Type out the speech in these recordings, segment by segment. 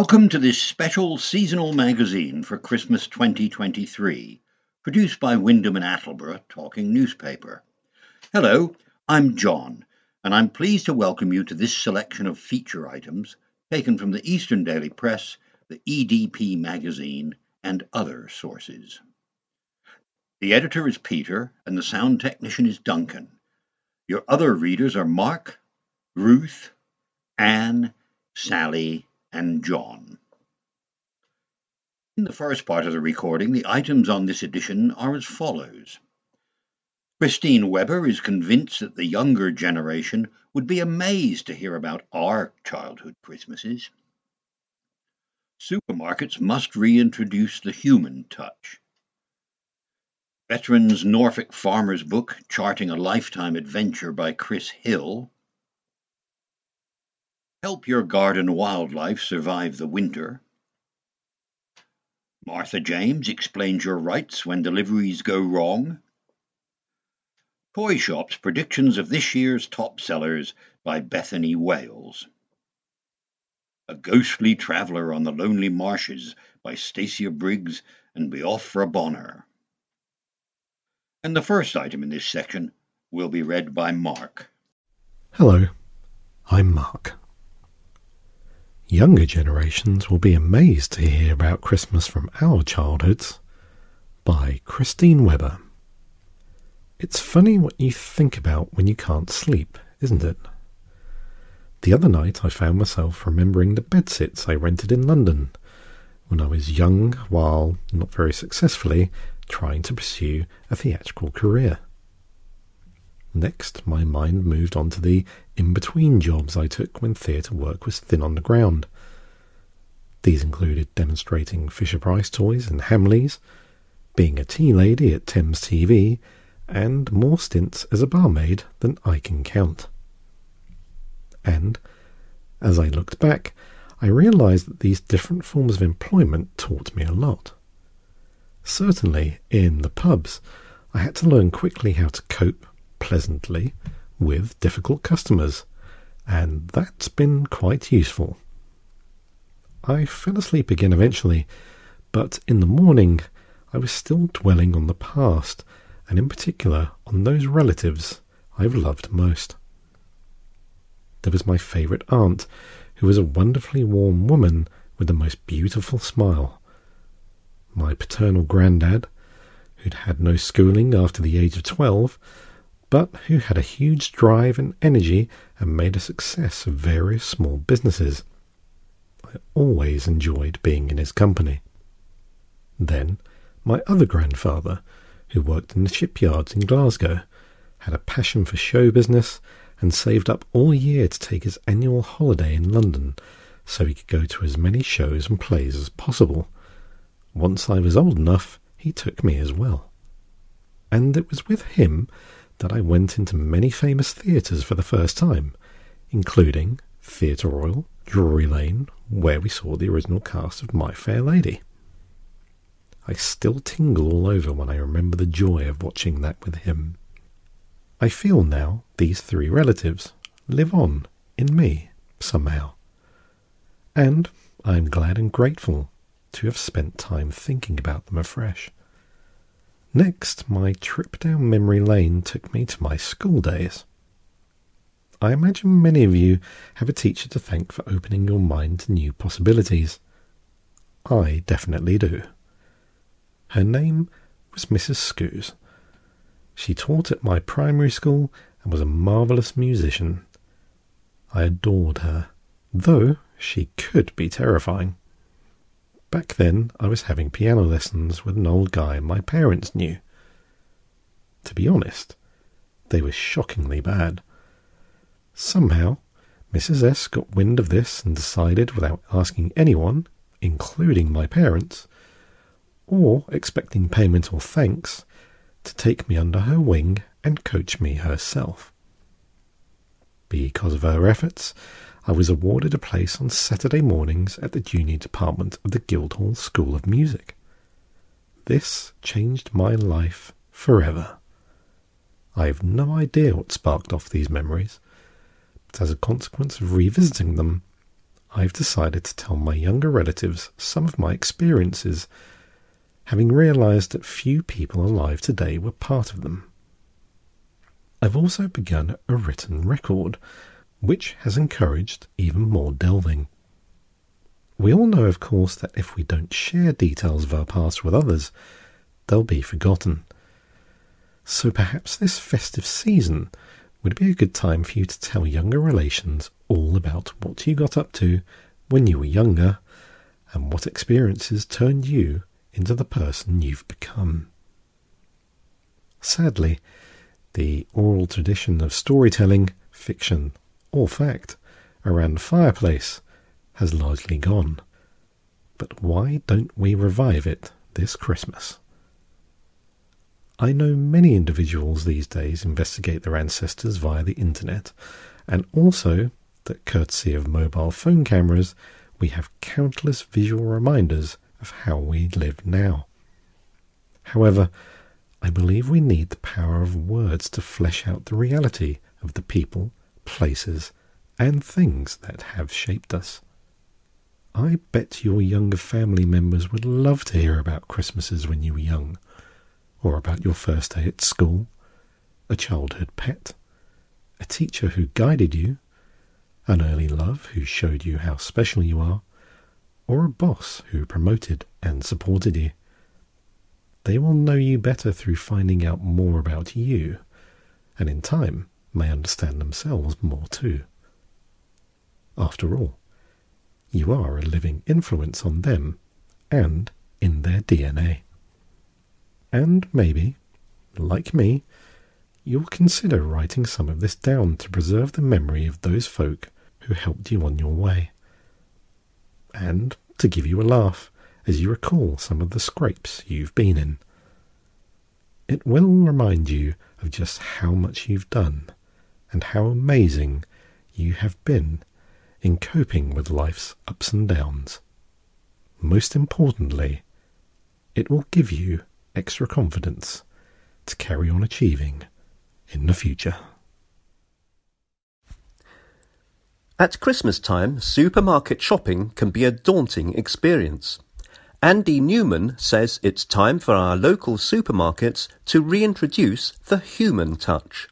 Welcome to this special seasonal magazine for Christmas 2023, produced by Wymondham and Attleborough Talking Newspaper. Hello, I'm John, and I'm pleased to welcome you to this selection of feature items taken from the Eastern Daily Press, the EDP magazine, and other sources. The editor is Peter, and the sound technician is Duncan. Your other readers are Mark, Ruth, Anne, Sally, and John. In the first part of the recording, the items on this edition are as follows. Christine Weber is convinced that the younger generation would be amazed to hear about our childhood Christmases. Supermarkets must reintroduce the human touch. Veterans Norfolk Farmer's book, Charting a Lifetime Adventure by Chris Hill, Help your garden wildlife survive the winter. Martha James explains your rights when deliveries go wrong. Toy Shop's predictions of this year's top sellers by Bethany Wales. A Ghostly Traveller on the Lonely Marshes by Stacia Briggs and Beofra Bonner. And the first item in this section will be read by Mark. Hello, I'm Mark. Younger generations will be amazed to hear about Christmas from our childhoods by Christine Weber. It's funny what you think about when you can't sleep, isn't it? The other night I found myself remembering the bedsits I rented in London when I was young while, not very successfully, trying to pursue a theatrical career. Next, my mind moved on to the in between jobs I took when theatre work was thin on the ground. These included demonstrating Fisher Price toys and Hamleys, being a tea lady at Thames TV, and more stints as a barmaid than I can count. And, as I looked back, I realized that these different forms of employment taught me a lot. Certainly, in the pubs, I had to learn quickly how to cope pleasantly with difficult customers, and that's been quite useful. I fell asleep again eventually, but in the morning I was still dwelling on the past, and in particular on those relatives I've loved most. There was my favourite aunt, who was a wonderfully warm woman with the most beautiful smile. My paternal grandad, who'd had no schooling after the age of twelve, but who had a huge drive and energy and made a success of various small businesses. I always enjoyed being in his company. Then my other grandfather, who worked in the shipyards in Glasgow, had a passion for show business and saved up all year to take his annual holiday in London so he could go to as many shows and plays as possible. Once I was old enough, he took me as well. And it was with him that I went into many famous theatres for the first time, including Theatre Royal, Drury Lane, where we saw the original cast of My Fair Lady. I still tingle all over when I remember the joy of watching that with him. I feel now these three relatives live on in me somehow. And I am glad and grateful to have spent time thinking about them afresh. Next, my trip down memory lane took me to my school days. I imagine many of you have a teacher to thank for opening your mind to new possibilities. I definitely do. Her name was Mrs. Scoos. She taught at my primary school and was a marvellous musician. I adored her, though she could be terrifying. Back then, I was having piano lessons with an old guy my parents knew. To be honest, they were shockingly bad. Somehow, Mrs. S got wind of this and decided, without asking anyone, including my parents, or expecting payment or thanks, to take me under her wing and coach me herself. Because of her efforts, I was awarded a place on Saturday mornings at the junior department of the Guildhall School of Music. This changed my life forever. I have no idea what sparked off these memories, but as a consequence of revisiting them, I've decided to tell my younger relatives some of my experiences, having realized that few people alive today were part of them. I've also begun a written record, which has encouraged even more delving. We all know, of course, that if we don't share details of our past with others, they'll be forgotten. So perhaps this festive season would be a good time for you to tell younger relations all about what you got up to when you were younger and what experiences turned you into the person you've become. Sadly, the oral tradition of storytelling, fiction, or fact around the fireplace has largely gone. But why don't we revive it this Christmas? I know many individuals these days investigate their ancestors via the internet, and also that courtesy of mobile phone cameras, we have countless visual reminders of how we live now. However, I believe we need the power of words to flesh out the reality of the people, places, and things that have shaped us. I bet your younger family members would love to hear about Christmases when you were young, or about your first day at school, a childhood pet, a teacher who guided you, an early love who showed you how special you are, or a boss who promoted and supported you. They will know you better through finding out more about you, and in time may understand themselves more too. After all, you are a living influence on them and in their DNA. And maybe, like me, you'll consider writing some of this down to preserve the memory of those folk who helped you on your way. And to give you a laugh as you recall some of the scrapes you've been in. It will remind you of just how much you've done and how amazing you have been in coping with life's ups and downs. Most importantly, it will give you extra confidence to carry on achieving in the future. At Christmas time, supermarket shopping can be a daunting experience. Andy Newman says it's time for our local supermarkets to reintroduce the human touch.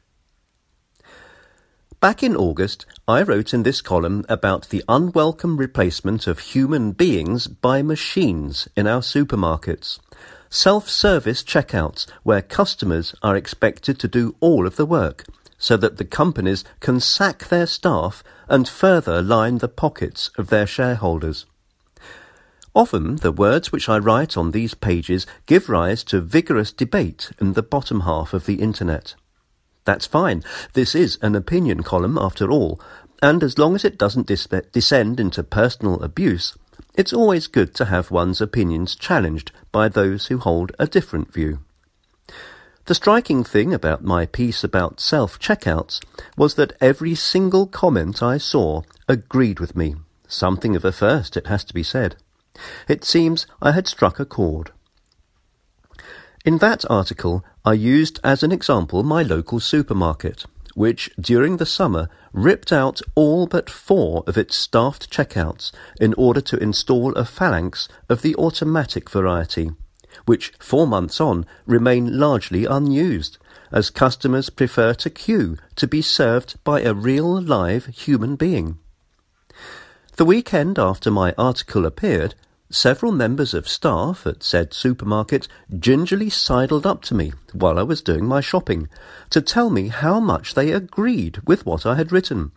Back in August, I wrote in this column about the unwelcome replacement of human beings by machines in our supermarkets. Self-service checkouts where customers are expected to do all of the work so that the companies can sack their staff and further line the pockets of their shareholders. Often the words which I write on these pages give rise to vigorous debate in the bottom half of the internet. That's fine. This is an opinion column after all, and as long as it doesn't dis- descend into personal abuse, it's always good to have one's opinions challenged by those who hold a different view. The striking thing about my piece about self checkouts was that every single comment I saw agreed with me. Something of a first, it has to be said. It seems I had struck a chord. In that article, I used as an example my local supermarket, which during the summer ripped out all but four of its staffed checkouts in order to install a phalanx of the automatic variety, which four months on remain largely unused, as customers prefer to queue to be served by a real live human being. The weekend after my article appeared, Several members of staff at said supermarket gingerly sidled up to me while I was doing my shopping to tell me how much they agreed with what I had written,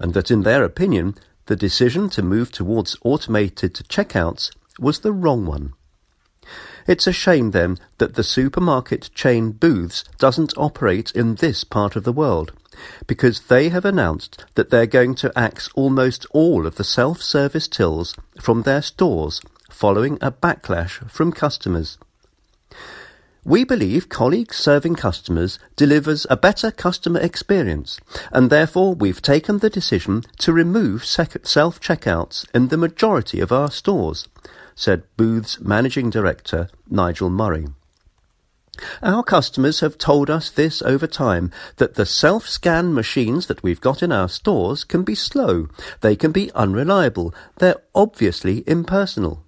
and that in their opinion the decision to move towards automated checkouts was the wrong one. It's a shame then that the supermarket chain Booths doesn't operate in this part of the world because they have announced that they're going to axe almost all of the self-service tills from their stores following a backlash from customers. We believe colleagues serving customers delivers a better customer experience, and therefore we've taken the decision to remove self checkouts in the majority of our stores, said Booth's managing director Nigel Murray. Our customers have told us this over time that the self scan machines that we've got in our stores can be slow, they can be unreliable, they're obviously impersonal.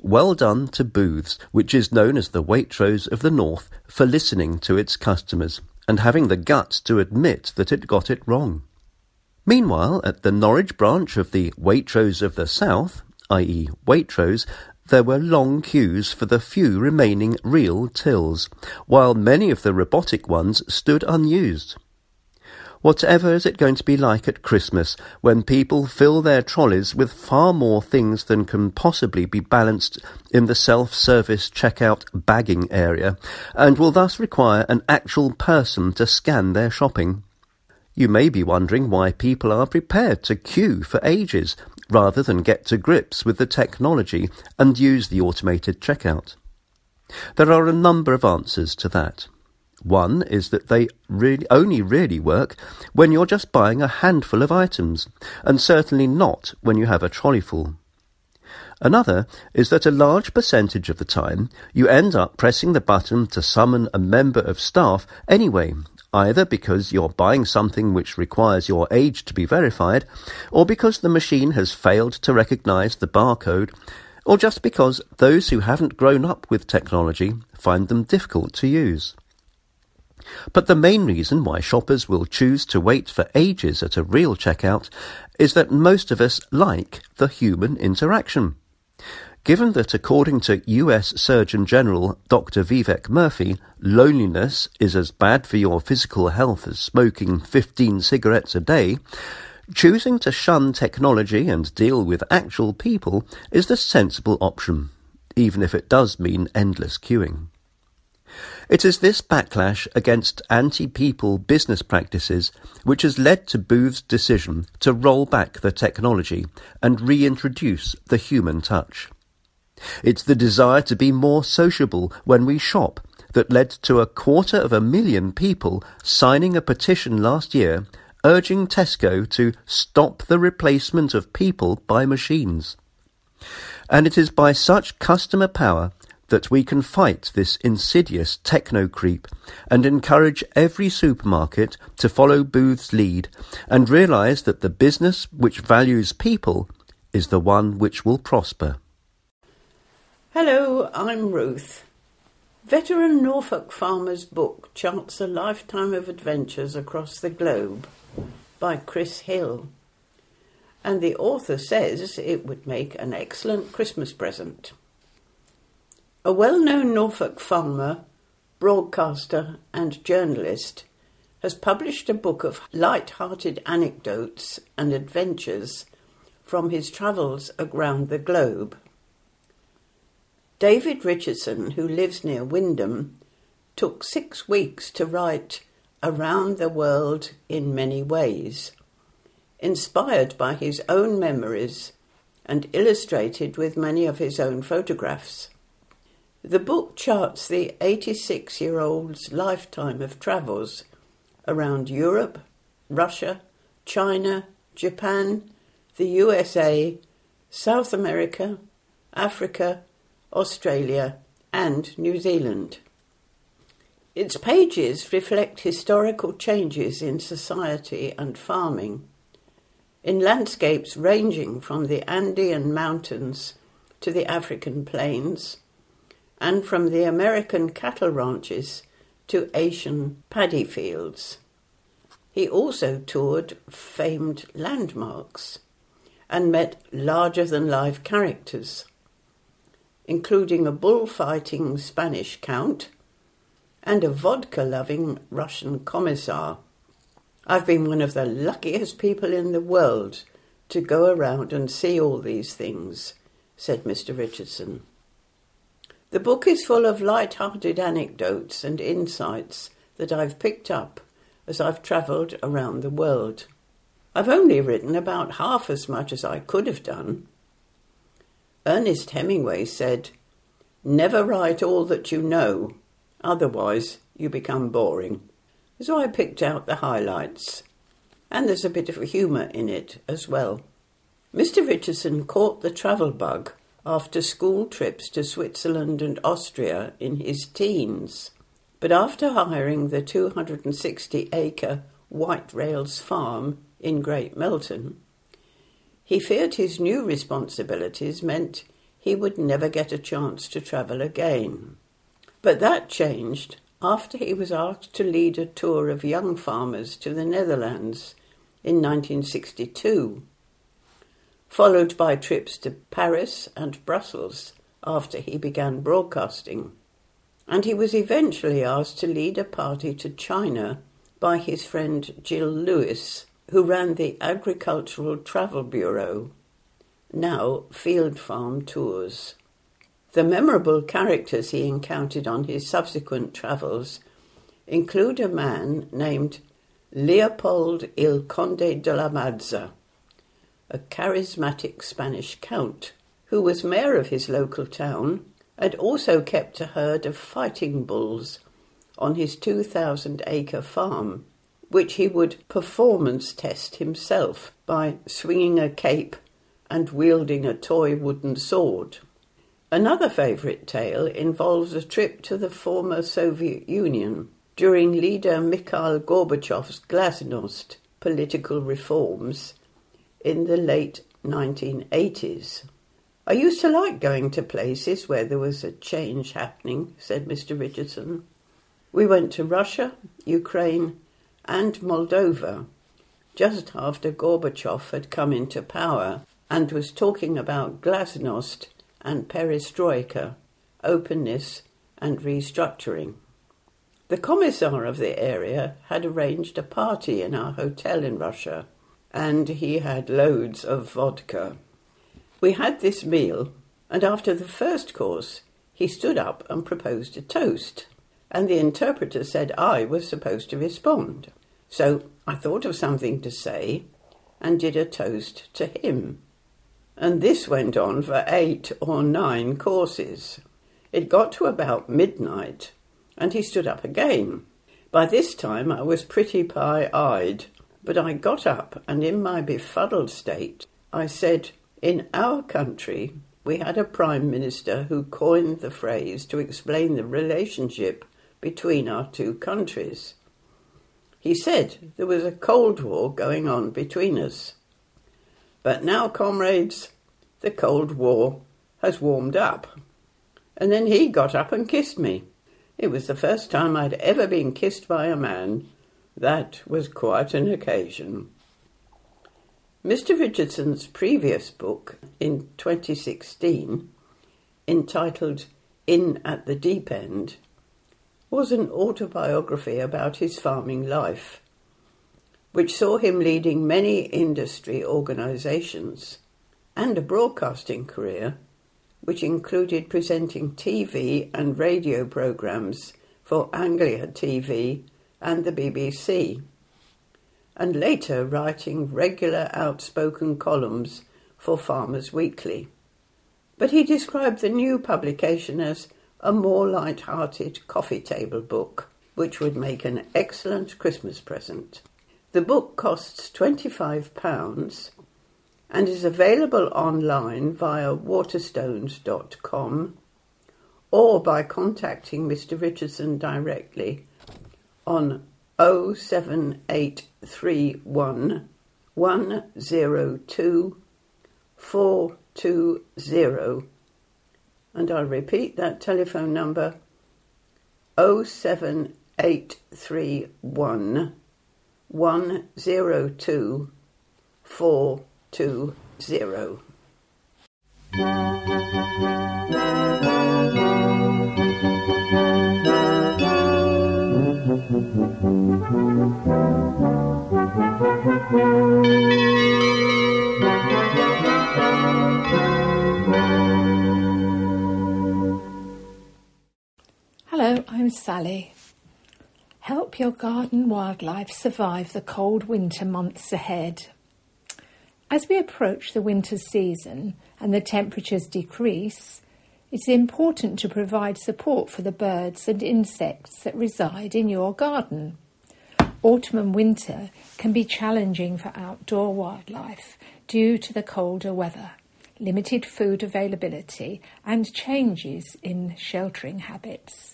Well done to Booths, which is known as the Waitrose of the North, for listening to its customers and having the guts to admit that it got it wrong. Meanwhile, at the Norwich branch of the Waitrose of the South, i.e., Waitrose, there were long queues for the few remaining real tills, while many of the robotic ones stood unused. Whatever is it going to be like at Christmas when people fill their trolleys with far more things than can possibly be balanced in the self-service checkout bagging area and will thus require an actual person to scan their shopping? You may be wondering why people are prepared to queue for ages rather than get to grips with the technology and use the automated checkout. There are a number of answers to that. One is that they really only really work when you're just buying a handful of items, and certainly not when you have a trolley full. Another is that a large percentage of the time you end up pressing the button to summon a member of staff anyway, either because you're buying something which requires your age to be verified, or because the machine has failed to recognize the barcode, or just because those who haven't grown up with technology find them difficult to use. But the main reason why shoppers will choose to wait for ages at a real checkout is that most of us like the human interaction. Given that according to US Surgeon General Dr. Vivek Murthy, loneliness is as bad for your physical health as smoking 15 cigarettes a day, choosing to shun technology and deal with actual people is the sensible option, even if it does mean endless queuing. It is this backlash against anti-people business practices which has led to Booth's decision to roll back the technology and reintroduce the human touch. It's the desire to be more sociable when we shop that led to a quarter of a million people signing a petition last year urging Tesco to stop the replacement of people by machines. And it is by such customer power that we can fight this insidious techno creep and encourage every supermarket to follow Booth's lead and realize that the business which values people is the one which will prosper. Hello, I'm Ruth. Veteran Norfolk farmer's book charts a lifetime of adventures across the globe by Chris Hill. And the author says it would make an excellent Christmas present. A well known Norfolk farmer, broadcaster, and journalist has published a book of light hearted anecdotes and adventures from his travels around the globe. David Richardson, who lives near Wymondham, took six weeks to write Around the World in Many Ways, inspired by his own memories and illustrated with many of his own photographs. The book charts the 86 year old's lifetime of travels around Europe, Russia, China, Japan, the USA, South America, Africa, Australia, and New Zealand. Its pages reflect historical changes in society and farming, in landscapes ranging from the Andean mountains to the African plains and from the American cattle ranches to Asian paddy fields. He also toured famed landmarks and met larger than life characters, including a bullfighting Spanish count and a vodka loving Russian commissar. I've been one of the luckiest people in the world to go around and see all these things, said Mr. Richardson. The book is full of light-hearted anecdotes and insights that I've picked up as I've travelled around the world. I've only written about half as much as I could have done. Ernest Hemingway said, Never write all that you know, otherwise you become boring. So I picked out the highlights. And there's a bit of humour in it as well. Mr. Richardson caught the travel bug after school trips to Switzerland and Austria in his teens. But after hiring the 260 acre White Rails farm in Great Melton, he feared his new responsibilities meant he would never get a chance to travel again. But that changed after he was asked to lead a tour of young farmers to the Netherlands in 1962, followed by trips to Paris and Brussels after he began broadcasting. And he was eventually asked to lead a party to China by his friend Jill Lewis, who ran the Agricultural Travel Bureau, now Field Farm Tours. The memorable characters he encountered on his subsequent travels include a man named Leopold Il Conde de la Mazza, a charismatic Spanish count who was mayor of his local town and also kept a herd of fighting bulls on his 2,000 acre farm, which he would performance test himself by swinging a cape and wielding a toy wooden sword. Another favourite tale involves a trip to the former Soviet Union during leader Mikhail Gorbachev's glasnost political reforms in the late 1980s. I used to like going to places where there was a change happening, said Mr. Richardson. We went to Russia, Ukraine, and Moldova just after Gorbachev had come into power and was talking about glasnost and perestroika, openness and restructuring. The commissar of the area had arranged a party in our hotel in Russia, and he had loads of vodka. We had this meal, and after the first course, he stood up and proposed a toast, and the interpreter said I was supposed to respond. So I thought of something to say and did a toast to him and this went on for eight or nine courses. It got to about midnight, and he stood up again. By this time I was pretty pie eyed, but I got up, and in my befuddled state, I said, In our country, we had a Prime Minister who coined the phrase to explain the relationship between our two countries. He said there was a Cold War going on between us. But now, comrades, the Cold War has warmed up. And then he got up and kissed me. It was the first time I'd ever been kissed by a man. That was quite an occasion. Mr. Richardson's previous book in 2016, entitled In at the Deep End, was an autobiography about his farming life which saw him leading many industry organisations, and a broadcasting career, which included presenting TV and radio programmes for Anglia TV and the BBC, and later writing regular outspoken columns for Farmers Weekly. But he described the new publication as a more light-hearted coffee table book, which would make an excellent Christmas present. The book costs £25 and is available online via waterstones.com or by contacting Mr. Richardson directly on 07831 102 420 and I'll repeat that telephone number 07831 one zero two four Hello, I'm Sally. Help your garden wildlife survive the cold winter months ahead. As we approach the winter season and the temperatures decrease, it's important to provide support for the birds and insects that reside in your garden. Autumn and winter can be challenging for outdoor wildlife due to the colder weather, limited food availability, and changes in sheltering habits.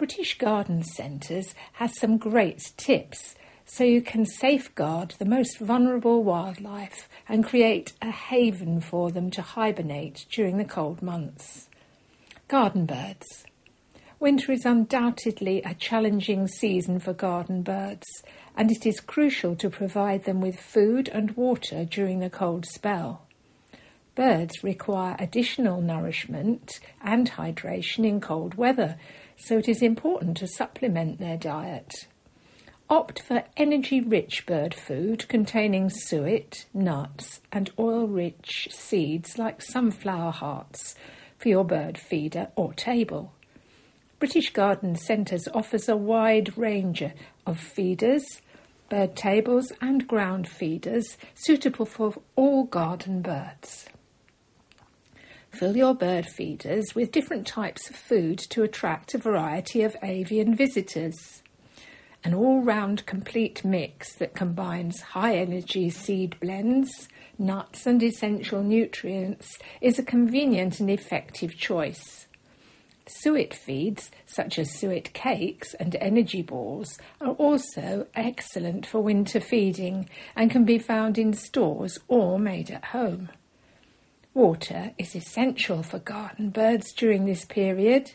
British Garden Centres has some great tips so you can safeguard the most vulnerable wildlife and create a haven for them to hibernate during the cold months. Garden birds. Winter is undoubtedly a challenging season for garden birds, and it is crucial to provide them with food and water during the cold spell. Birds require additional nourishment and hydration in cold weather, so it is important to supplement their diet. Opt for energy rich bird food containing suet, nuts, and oil rich seeds like sunflower hearts for your bird feeder or table. British Garden Centres offers a wide range of feeders, bird tables, and ground feeders suitable for all garden birds. Fill your bird feeders with different types of food to attract a variety of avian visitors. An all round complete mix that combines high energy seed blends, nuts, and essential nutrients is a convenient and effective choice. Suet feeds, such as suet cakes and energy balls, are also excellent for winter feeding and can be found in stores or made at home. Water is essential for garden birds during this period.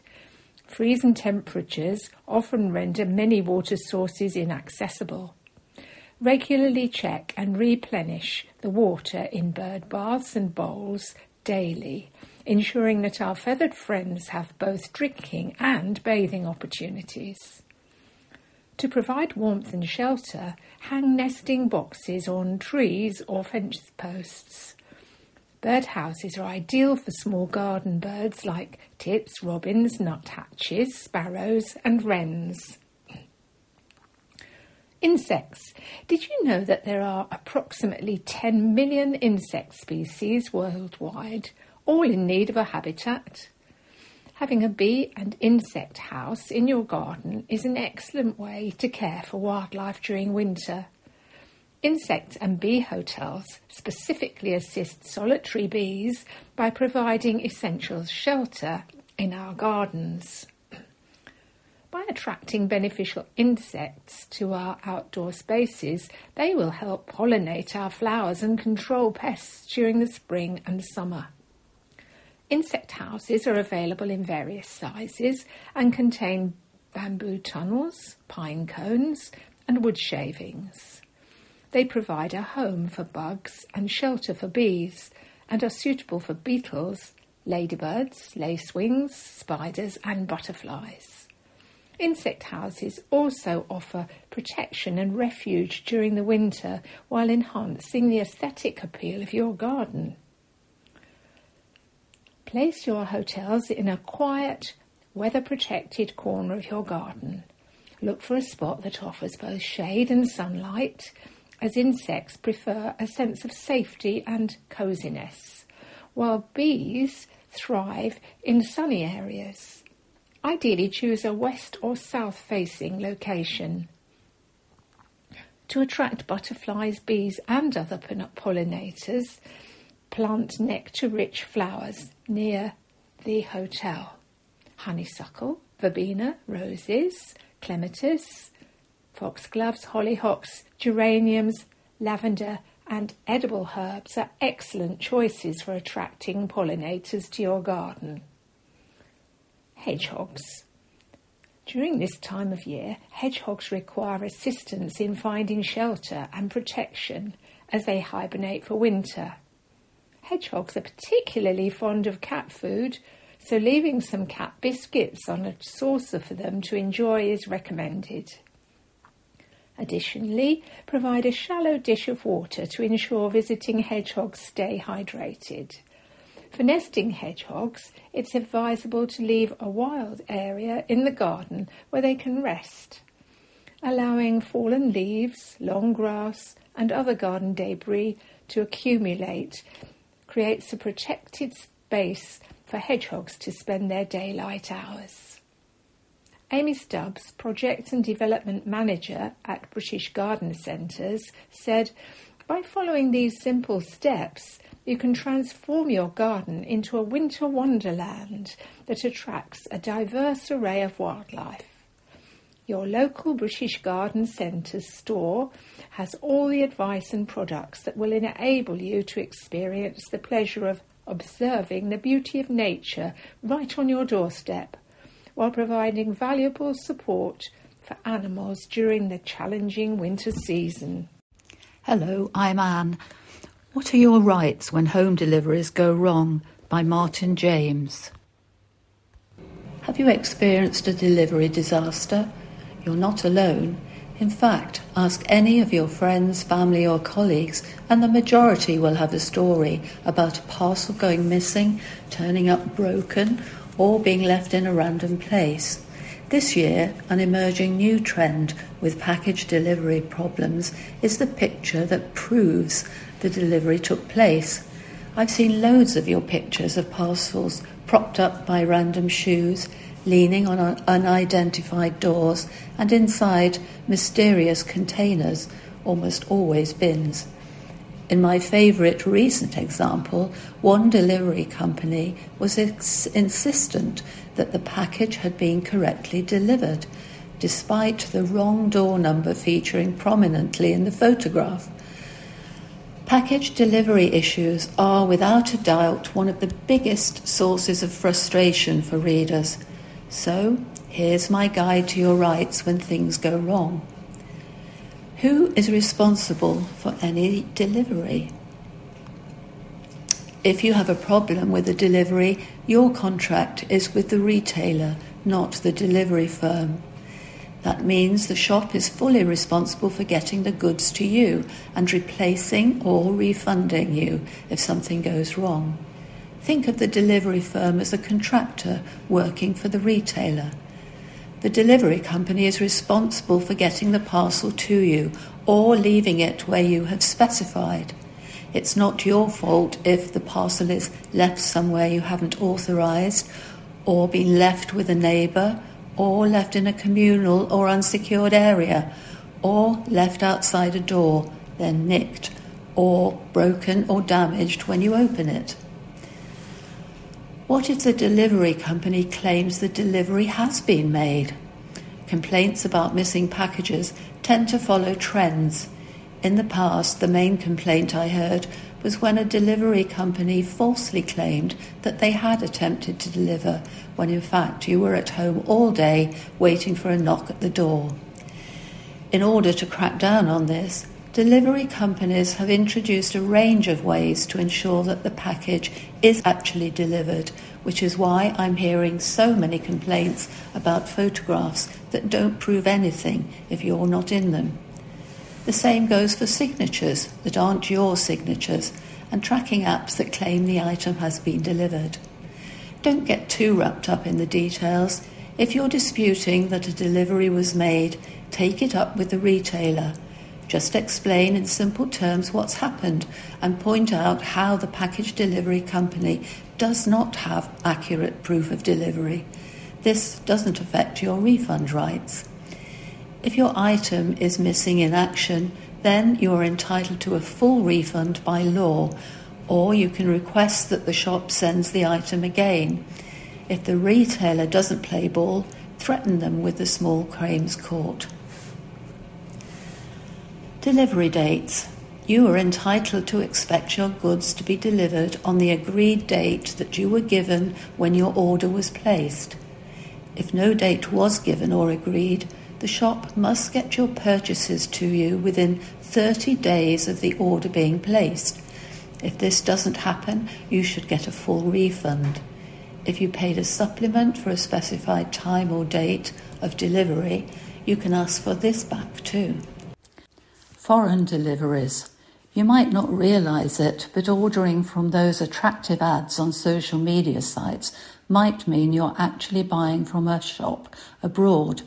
Freezing temperatures often render many water sources inaccessible. Regularly check and replenish the water in bird baths and bowls daily ensuring that our feathered friends have both drinking and bathing opportunities. To provide warmth and shelter, hang nesting boxes on trees or fence posts. Birdhouses are ideal for small garden birds like tits, robins, nuthatches, sparrows, and wrens. Insects. Did you know that there are approximately 10 million insect species worldwide, all in need of a habitat. Having a bee and insect house in your garden is an excellent way to care for wildlife during winter. Insect and bee hotels specifically assist solitary bees by providing essential shelter in our gardens. By attracting beneficial insects to our outdoor spaces, they will help pollinate our flowers and control pests during the spring and summer. Insect houses are available in various sizes and contain bamboo tunnels, pine cones, and wood shavings. They provide a home for bugs and shelter for bees and are suitable for beetles, ladybirds, lacewings, spiders, and butterflies. Insect houses also offer protection and refuge during the winter while enhancing the aesthetic appeal of your garden. Place your hotels in a quiet, weather protected corner of your garden. Look for a spot that offers both shade and sunlight, as insects prefer a sense of safety and coziness, while bees thrive in sunny areas. Ideally, choose a west or south facing location. To attract butterflies, bees, and other pollinators, plant nectar rich flowers near the hotel honeysuckle, verbena, roses, clematis, foxgloves, hollyhocks, geraniums, lavender, and edible herbs are excellent choices for attracting pollinators to your garden. Hedgehogs. During this time of year, hedgehogs require assistance in finding shelter and protection as they hibernate for winter. Hedgehogs are particularly fond of cat food, so leaving some cat biscuits on a saucer for them to enjoy is recommended. Additionally, provide a shallow dish of water to ensure visiting hedgehogs stay hydrated. For nesting hedgehogs, it's advisable to leave a wild area in the garden where they can rest. Allowing fallen leaves, long grass, and other garden debris to accumulate creates a protected space for hedgehogs to spend their daylight hours. Amy Stubbs, Project and Development Manager at British Garden Centres, said, By following these simple steps, you can transform your garden into a winter wonderland that attracts a diverse array of wildlife. Your local British Garden Centre store has all the advice and products that will enable you to experience the pleasure of observing the beauty of nature right on your doorstep while providing valuable support for animals during the challenging winter season. Hello, I'm Anne. What are your rights when home deliveries go wrong? By Martyn James. Have you experienced a delivery disaster? You're not alone. In fact, ask any of your friends, family, or colleagues, and the majority will have a story about a parcel going missing, turning up broken, or being left in a random place. This year, an emerging new trend with package delivery problems is the picture that proves the delivery took place. I've seen loads of your pictures of parcels propped up by random shoes, leaning on unidentified doors, and inside mysterious containers, almost always bins. In my favourite recent example, one delivery company was ex- insistent that the package had been correctly delivered, despite the wrong door number featuring prominently in the photograph. Package delivery issues are without a doubt one of the biggest sources of frustration for readers. So, here's my guide to your rights when things go wrong. Who is responsible for any delivery? If you have a problem with a delivery, your contract is with the retailer, not the delivery firm. That means the shop is fully responsible for getting the goods to you and replacing or refunding you if something goes wrong. Think of the delivery firm as a contractor working for the retailer. The delivery company is responsible for getting the parcel to you or leaving it where you have specified. It's not your fault if the parcel is left somewhere you haven't authorised, or been left with a neighbour, or left in a communal or unsecured area, or left outside a door, then nicked, or broken or damaged when you open it. What if the delivery company claims the delivery has been made? Complaints about missing packages tend to follow trends. In the past, the main complaint I heard was when a delivery company falsely claimed that they had attempted to deliver, when in fact you were at home all day waiting for a knock at the door. In order to crack down on this, delivery companies have introduced a range of ways to ensure that the package is actually delivered, which is why I'm hearing so many complaints about photographs that don't prove anything if you're not in them. The same goes for signatures that aren't your signatures and tracking apps that claim the item has been delivered. Don't get too wrapped up in the details. If you're disputing that a delivery was made, take it up with the retailer just explain in simple terms what's happened and point out how the package delivery company does not have accurate proof of delivery. This doesn't affect your refund rights. If your item is missing in action, then you are entitled to a full refund by law, or you can request that the shop sends the item again. If the retailer doesn't play ball, threaten them with the small claims court. Delivery dates. You are entitled to expect your goods to be delivered on the agreed date that you were given when your order was placed. If no date was given or agreed, the shop must get your purchases to you within 30 days of the order being placed. If this doesn't happen, you should get a full refund. If you paid a supplement for a specified time or date of delivery, you can ask for this back too. Foreign deliveries. You might not realize it, but ordering from those attractive ads on social media sites might mean you're actually buying from a shop abroad.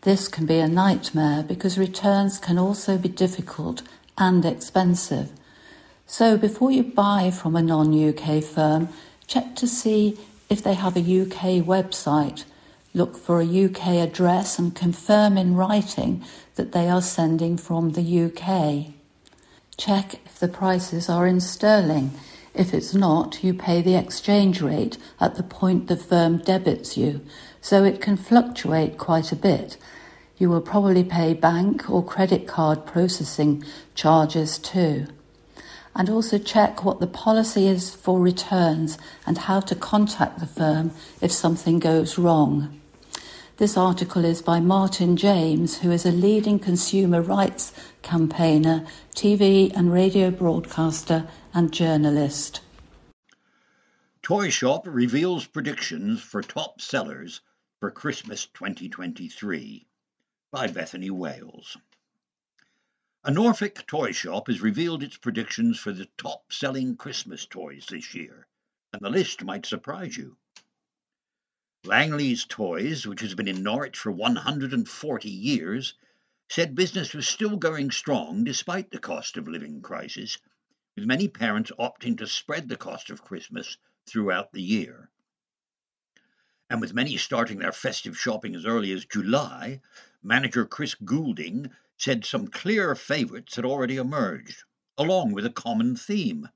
This can be a nightmare because returns can also be difficult and expensive. So before you buy from a non UK firm, check to see if they have a UK website look for a UK address and confirm in writing that they are sending from the UK. Check if the prices are in sterling. If it's not, you pay the exchange rate at the point the firm debits you, so it can fluctuate quite a bit. You will probably pay bank or credit card processing charges too. And also check what the policy is for returns and how to contact the firm if something goes wrong. This article is by Martyn James, who is a leading consumer rights campaigner, TV and radio broadcaster, and journalist. Toy Shop reveals predictions for top sellers for Christmas 2023 by Bethany Wales. A Norfolk toy shop has revealed its predictions for the top selling Christmas toys this year, and the list might surprise you. Langley's Toys, which has been in Norwich for 140 years, said business was still going strong despite the cost of living crisis, with many parents opting to spread the cost of Christmas throughout the year. And with many starting their festive shopping as early as July, manager Chris Goulding said some clear favourites had already emerged, along with a common theme.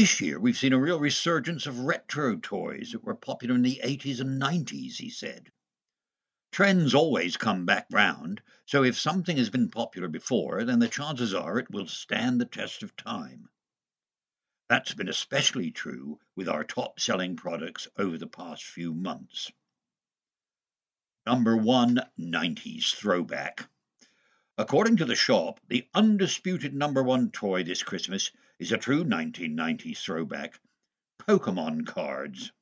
This year, we've seen a real resurgence of retro toys that were popular in the 80s and 90s, he said. Trends always come back round, so if something has been popular before, then the chances are it will stand the test of time. That's been especially true with our top selling products over the past few months. Number one, 90s throwback. According to the shop, the undisputed number one toy this Christmas is a true 1990s throwback Pokemon cards.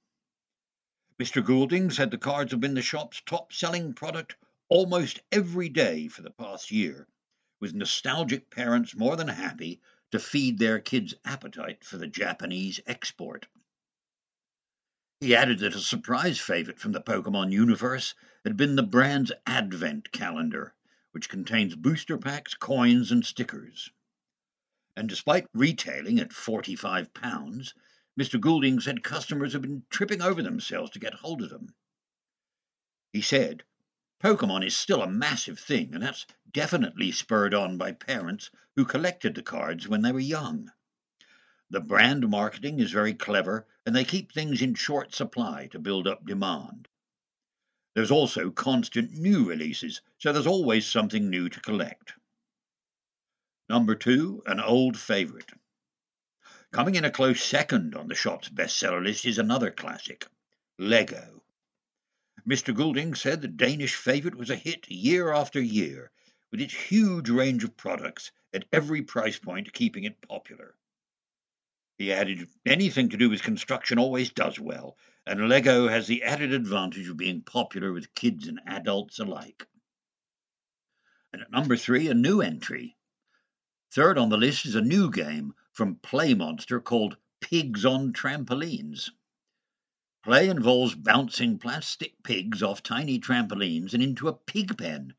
Mr. Goulding said the cards have been the shop's top selling product almost every day for the past year, with nostalgic parents more than happy to feed their kids' appetite for the Japanese export. He added that a surprise favorite from the Pokemon universe had been the brand's Advent calendar, which contains booster packs, coins, and stickers and despite retailing at £45, Mr. Goulding said customers have been tripping over themselves to get hold of them. He said, Pokemon is still a massive thing, and that's definitely spurred on by parents who collected the cards when they were young. The brand marketing is very clever, and they keep things in short supply to build up demand. There's also constant new releases, so there's always something new to collect. Number two, an old favourite. Coming in a close second on the shop's bestseller list is another classic, Lego. Mr. Goulding said the Danish favourite was a hit year after year, with its huge range of products at every price point keeping it popular. He added, anything to do with construction always does well, and Lego has the added advantage of being popular with kids and adults alike. And at number three, a new entry, Third on the list is a new game from PlayMonster called Pigs on Trampolines. Play involves bouncing plastic pigs off tiny trampolines and into a pig pen,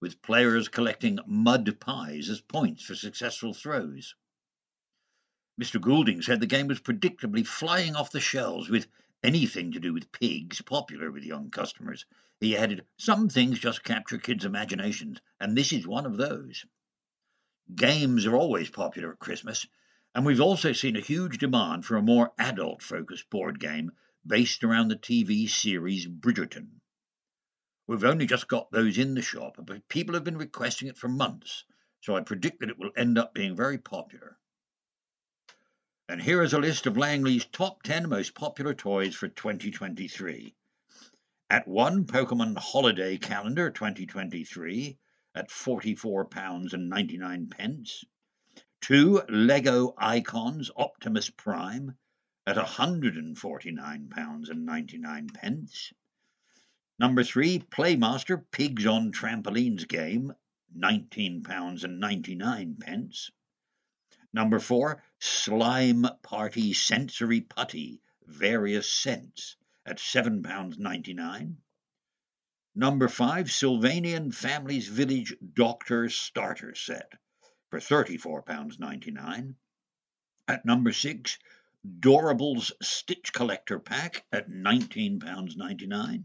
with players collecting mud pies as points for successful throws. Mr. Goulding said the game was predictably flying off the shelves with anything to do with pigs popular with young customers. He added, Some things just capture kids' imaginations, and this is one of those. Games are always popular at Christmas, and we've also seen a huge demand for a more adult focused board game based around the TV series Bridgerton. We've only just got those in the shop, but people have been requesting it for months, so I predict that it will end up being very popular. And here is a list of Langley's top 10 most popular toys for 2023. At 1, Pokemon Holiday Calendar 2023 at £44.99. pence. Two Lego Icons Optimus Prime at £149.99. pence. Number three, PlayMonster Pigs on Trampolines game, £19.99. Number four, Slime Party Sensory Putty, various scents, at £7.99. Number five, Sylvanian Families Village Doctor Starter Set for £34.99. At number six, Doorables Stitch Collector Pack at £19.99.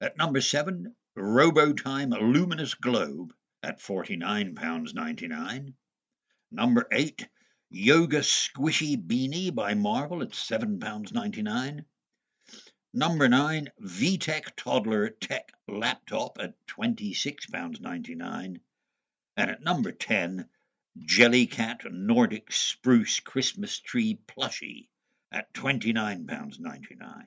At number seven, Robotime Luminous Globe at £49.99. Number eight, Yoga Squishy Beanie by Marvel at £7.99. Number nine, VTech Toddler Tech Laptop at £26.99. And at number 10, Jellycat Nordic Spruce Christmas Tree Plushie at £29.99.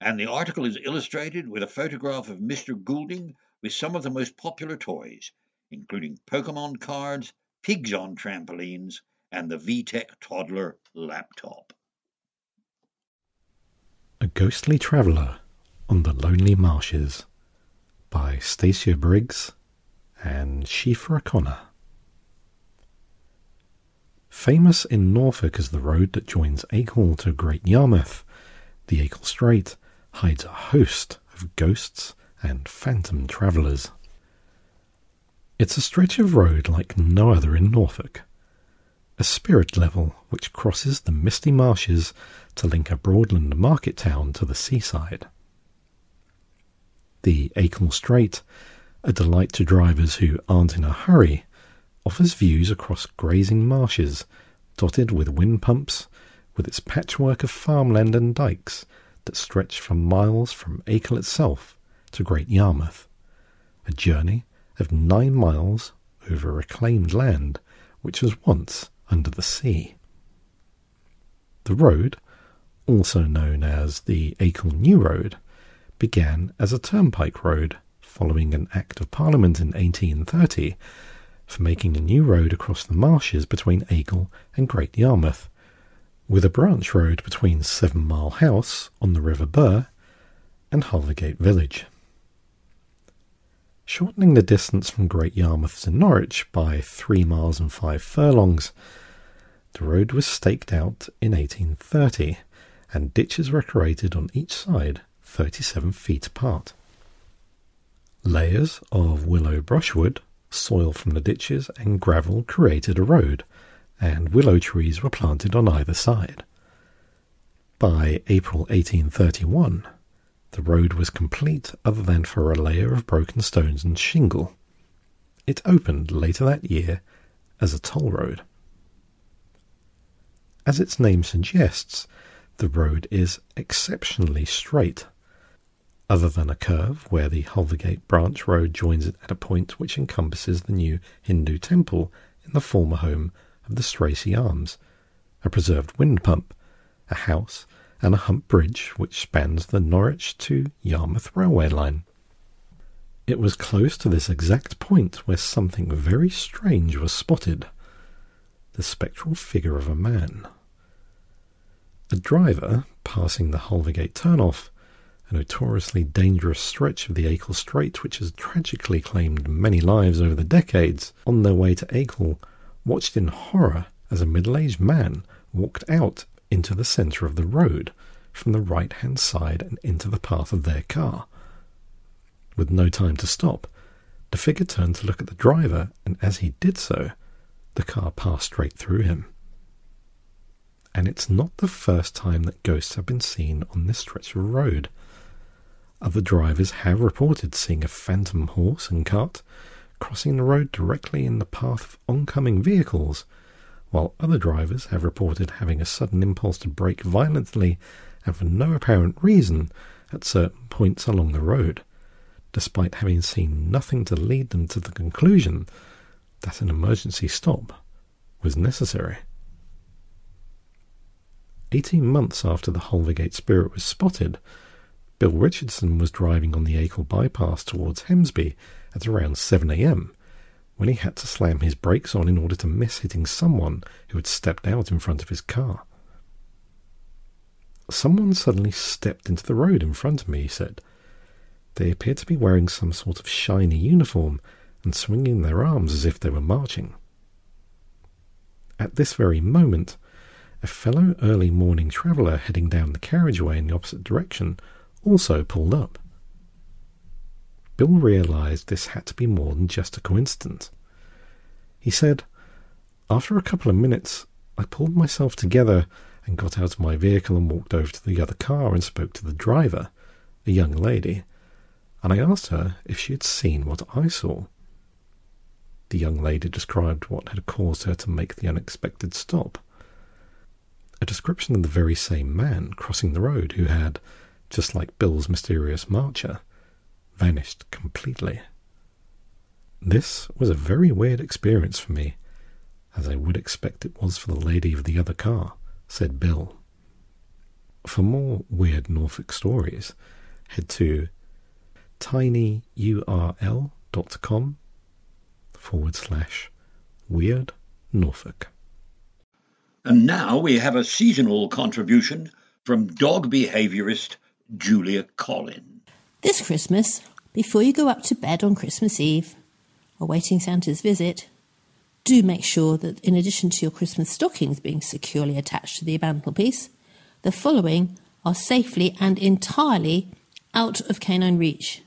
And the article is illustrated with a photograph of Mr. Goulding with some of the most popular toys, including Pokemon cards, pigs on trampolines, and the VTech Toddler laptop. A Ghostly Traveller on the Lonely Marshes by Stacia Briggs and Siofra O'Connor. Famous in Norfolk as the road that joins Acle to Great Yarmouth, the Acle Straight hides a host of ghosts and phantom travellers. It's a stretch of road like no other in Norfolk, a spirit level which crosses the misty marshes to link a Broadland market town to the seaside. The Acle Straight, a delight to drivers who aren't in a hurry, offers views across grazing marshes dotted with wind pumps, with its patchwork of farmland and dikes that stretch for miles from Acle itself to Great Yarmouth, a journey of nine miles over reclaimed land which was once under the sea. The road, also known as the Acle New Road, began as a turnpike road following an Act of Parliament in 1830 for making a new road across the marshes between Acle and Great Yarmouth, with a branch road between Seven Mile House on the River Bure and Halvergate Village. Shortening the distance from Great Yarmouth to Norwich by three miles and five furlongs, the road was staked out in 1830 and ditches were created on each side 37 feet apart. Layers of willow brushwood, soil from the ditches, and gravel created a road, and willow trees were planted on either side. By April 1831, the road was complete other than for a layer of broken stones and shingle. It opened later that year as a toll road. As its name suggests, the road is exceptionally straight. Other than a curve where the Halvergate branch road joins it at a point which encompasses the new Hindu temple in the former home of the Stracey Arms, a preserved wind pump, a house, and a hump bridge which spans the Norwich to Yarmouth railway line. It was close to this exact point where something very strange was spotted the spectral figure of a man. A driver passing the Halvergate turnoff, a notoriously dangerous stretch of the Acle Straight which has tragically claimed many lives over the decades, on their way to Acle, watched in horror as a middle aged man walked out into the centre of the road from the right hand side and into the path of their car. With no time to stop, the figure turned to look at the driver, and as he did so, the car passed straight through him. And it's not the first time that ghosts have been seen on this stretch of road. Other drivers have reported seeing a phantom horse and cart crossing the road directly in the path of oncoming vehicles while other drivers have reported having a sudden impulse to brake violently and for no apparent reason at certain points along the road, despite having seen nothing to lead them to the conclusion that an emergency stop was necessary. Eighteen months after the Halvergate Spirit was spotted, Bill Richardson was driving on the Acle bypass towards Hemsby at around 7 a.m when he had to slam his brakes on in order to miss hitting someone who had stepped out in front of his car. Someone suddenly stepped into the road in front of me, he said. They appeared to be wearing some sort of shiny uniform and swinging their arms as if they were marching. At this very moment, a fellow early morning traveller heading down the carriageway in the opposite direction also pulled up. Bill realized this had to be more than just a coincidence. He said, After a couple of minutes, I pulled myself together and got out of my vehicle and walked over to the other car and spoke to the driver, a young lady, and I asked her if she had seen what I saw. The young lady described what had caused her to make the unexpected stop. A description of the very same man crossing the road who had, just like Bill's mysterious marcher, vanished completely. This was a very weird experience for me, as I would expect it was for the lady of the other car, said Bill. For more weird Norfolk stories, head to tinyurl.com forward slash weird Norfolk. And now we have a seasonal contribution from dog behaviourist Julia Collin. This Christmas, before you go up to bed on Christmas Eve, awaiting Santa's visit, do make sure that in addition to your Christmas stockings being securely attached to the mantelpiece, the following are safely and entirely out of canine reach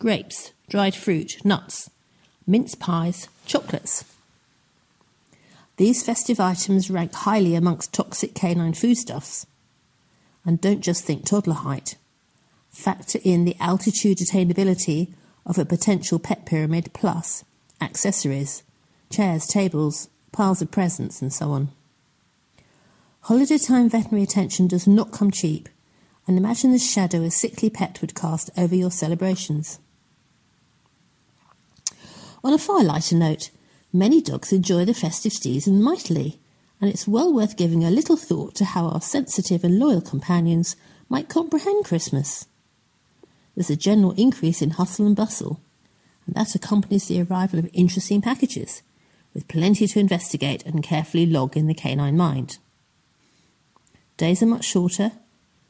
grapes, dried fruit, nuts, mince pies, chocolates. These festive items rank highly amongst toxic canine foodstuffs. And don't just think toddler height. Factor in the altitude attainability of a potential pet pyramid plus accessories, chairs, tables, piles of presents, and so on. Holiday time veterinary attention does not come cheap, and imagine the shadow a sickly pet would cast over your celebrations. On a far lighter note, many dogs enjoy the festive season mightily, and it's well worth giving a little thought to how our sensitive and loyal companions might comprehend Christmas. There's a general increase in hustle and bustle, and that accompanies the arrival of interesting packages, with plenty to investigate and carefully log in the canine mind. Days are much shorter,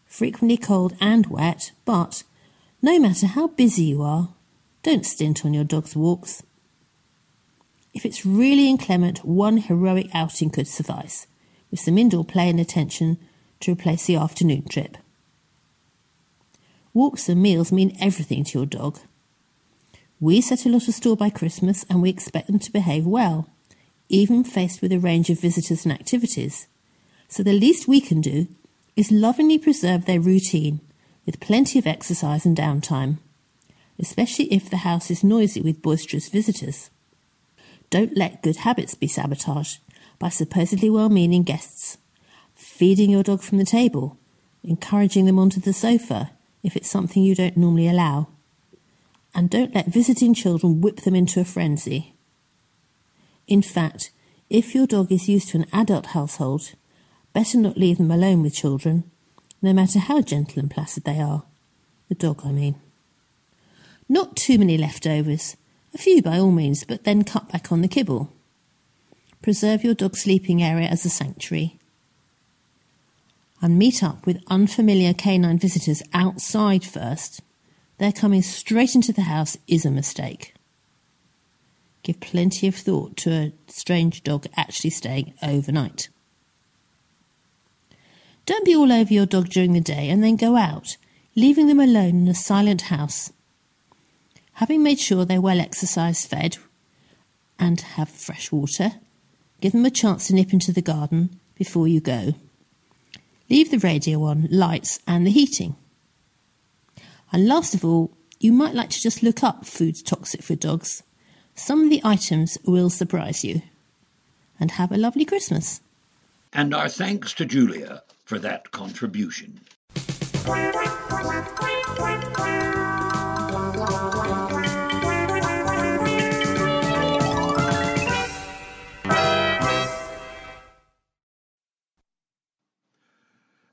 frequently cold and wet, but no matter how busy you are, don't stint on your dog's walks. If it's really inclement, one heroic outing could suffice, with some indoor play and attention to replace the afternoon trip. Walks and meals mean everything to your dog. We set a lot of store by Christmas and we expect them to behave well, even faced with a range of visitors and activities. So the least we can do is lovingly preserve their routine with plenty of exercise and downtime, especially if the house is noisy with boisterous visitors. Don't let good habits be sabotaged by supposedly well meaning guests. Feeding your dog from the table, encouraging them onto the sofa if it's something you don't normally allow. And don't let visiting children whip them into a frenzy. In fact, if your dog is used to an adult household, better not leave them alone with children, no matter how gentle and placid they are. The dog, I mean. Not too many leftovers, a few by all means, but then cut back on the kibble. Preserve your dog's sleeping area as a sanctuary. And meet up with unfamiliar canine visitors outside first. Their coming straight into the house is a mistake. Give plenty of thought to a strange dog actually staying overnight. Don't be all over your dog during the day and then go out, leaving them alone in a silent house Having made sure they're well exercised fed and have fresh water, give them a chance to nip into the garden before you go. Leave the radio on, lights, and the heating. And last of all, you might like to just look up foods toxic for dogs. Some of the items will surprise you. And have a lovely Christmas. And our thanks to Julia for that contribution.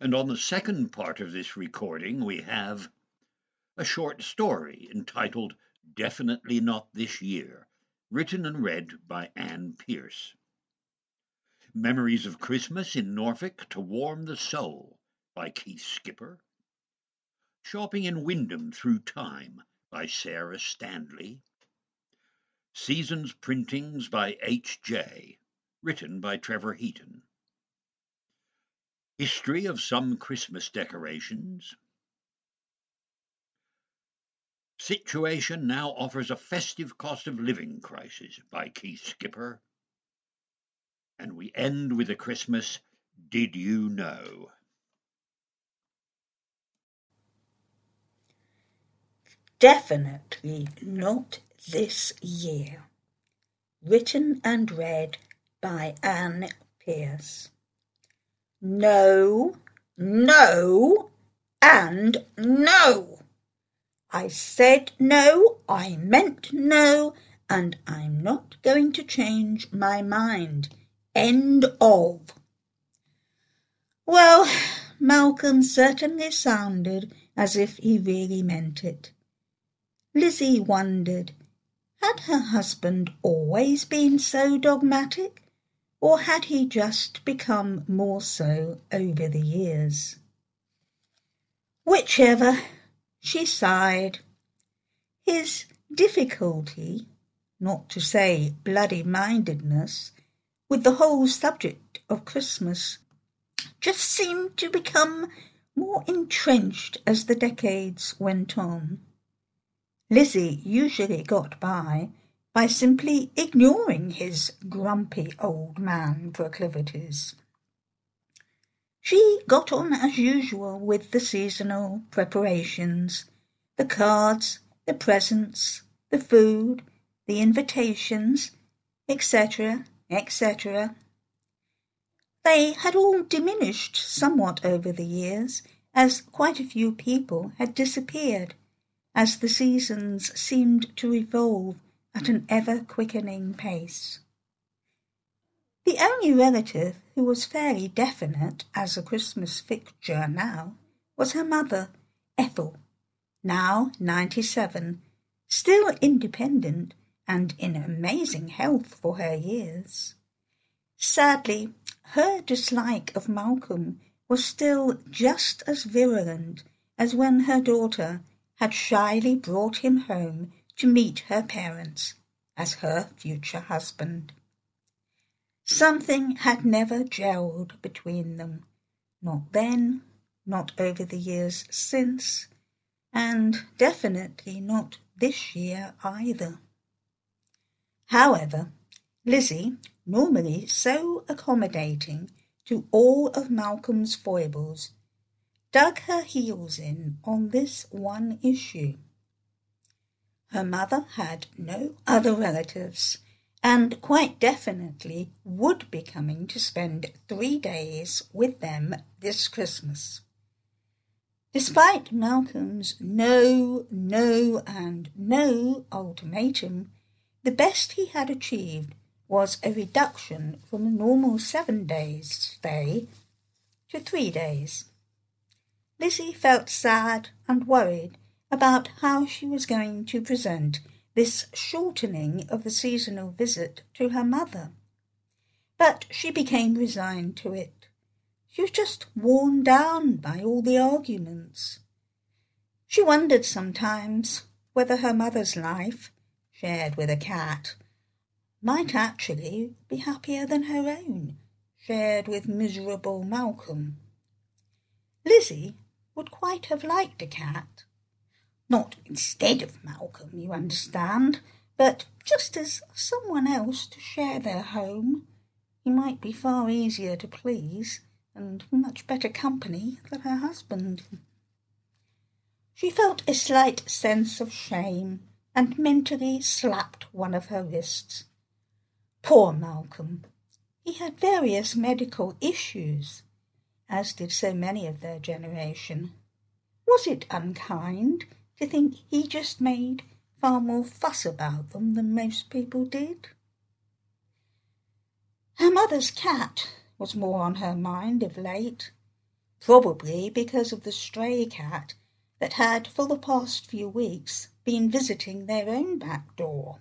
And on the second part of this recording, we have a short story entitled Definitely Not This Year, written and read by Anne Pierce. Memories of Christmas in Norfolk to Warm the Soul by Keith Skipper. Shopping in Wymondham Through Time by Sarah Stanley. Seasons Printings by H. J., written by Trevor Heaton. History of some Christmas decorations. Situation now offers a festive cost of living crisis by Keith Skipper. And we end with a Christmas Did You Know? Definitely not this year. written and read by Anne Pierce. No, no, and no. I said no, I meant no, and I'm not going to change my mind. End of. Well, Malcolm certainly sounded as if he really meant it. Lizzie wondered, had her husband always been so dogmatic, or had he just become more so over the years? Whichever, she sighed. His difficulty, not to say bloody mindedness, with the whole subject of Christmas just seemed to become more entrenched as the decades went on. Lizzie usually got by by simply ignoring his grumpy old man proclivities. She got on as usual with the seasonal preparations, the cards, the presents, the food, the invitations, etc., etc. They had all diminished somewhat over the years, as quite a few people had disappeared, as the seasons seemed to revolve at an ever quickening pace. The only relative who was fairly definite as a Christmas fixture now was her mother, Ethel, now ninety-seven, still independent and in amazing health for her years. Sadly, her dislike of Malcolm was still just as virulent as when her daughter had shyly brought him home to meet her parents as her future husband. Something had never gelled between them, not then, not over the years since, and definitely not this year either. However, Lizzie, normally so accommodating to all of Malcolm's foibles, dug her heels in on this one issue. Her mother had no other relatives and quite definitely would be coming to spend three days with them this Christmas. Despite Malcolm's no, no, and no ultimatum, the best he had achieved was a reduction from a normal seven days stay to three days. Lizzie felt sad and worried about how she was going to present this shortening of the seasonal visit to her mother. But she became resigned to it. She was just worn down by all the arguments. She wondered sometimes whether her mother's life, shared with a cat, might actually be happier than her own, shared with miserable Malcolm. Lizzie would quite have liked a cat, not instead of Malcolm, you understand, but just as someone else to share their home. He might be far easier to please and much better company than her husband. She felt a slight sense of shame and mentally slapped one of her wrists. Poor Malcolm! He had various medical issues, as did so many of their generation. Was it unkind to think he just made far more fuss about them than most people did. Her mother's cat was more on her mind of late, probably because of the stray cat that had for the past few weeks been visiting their own back door.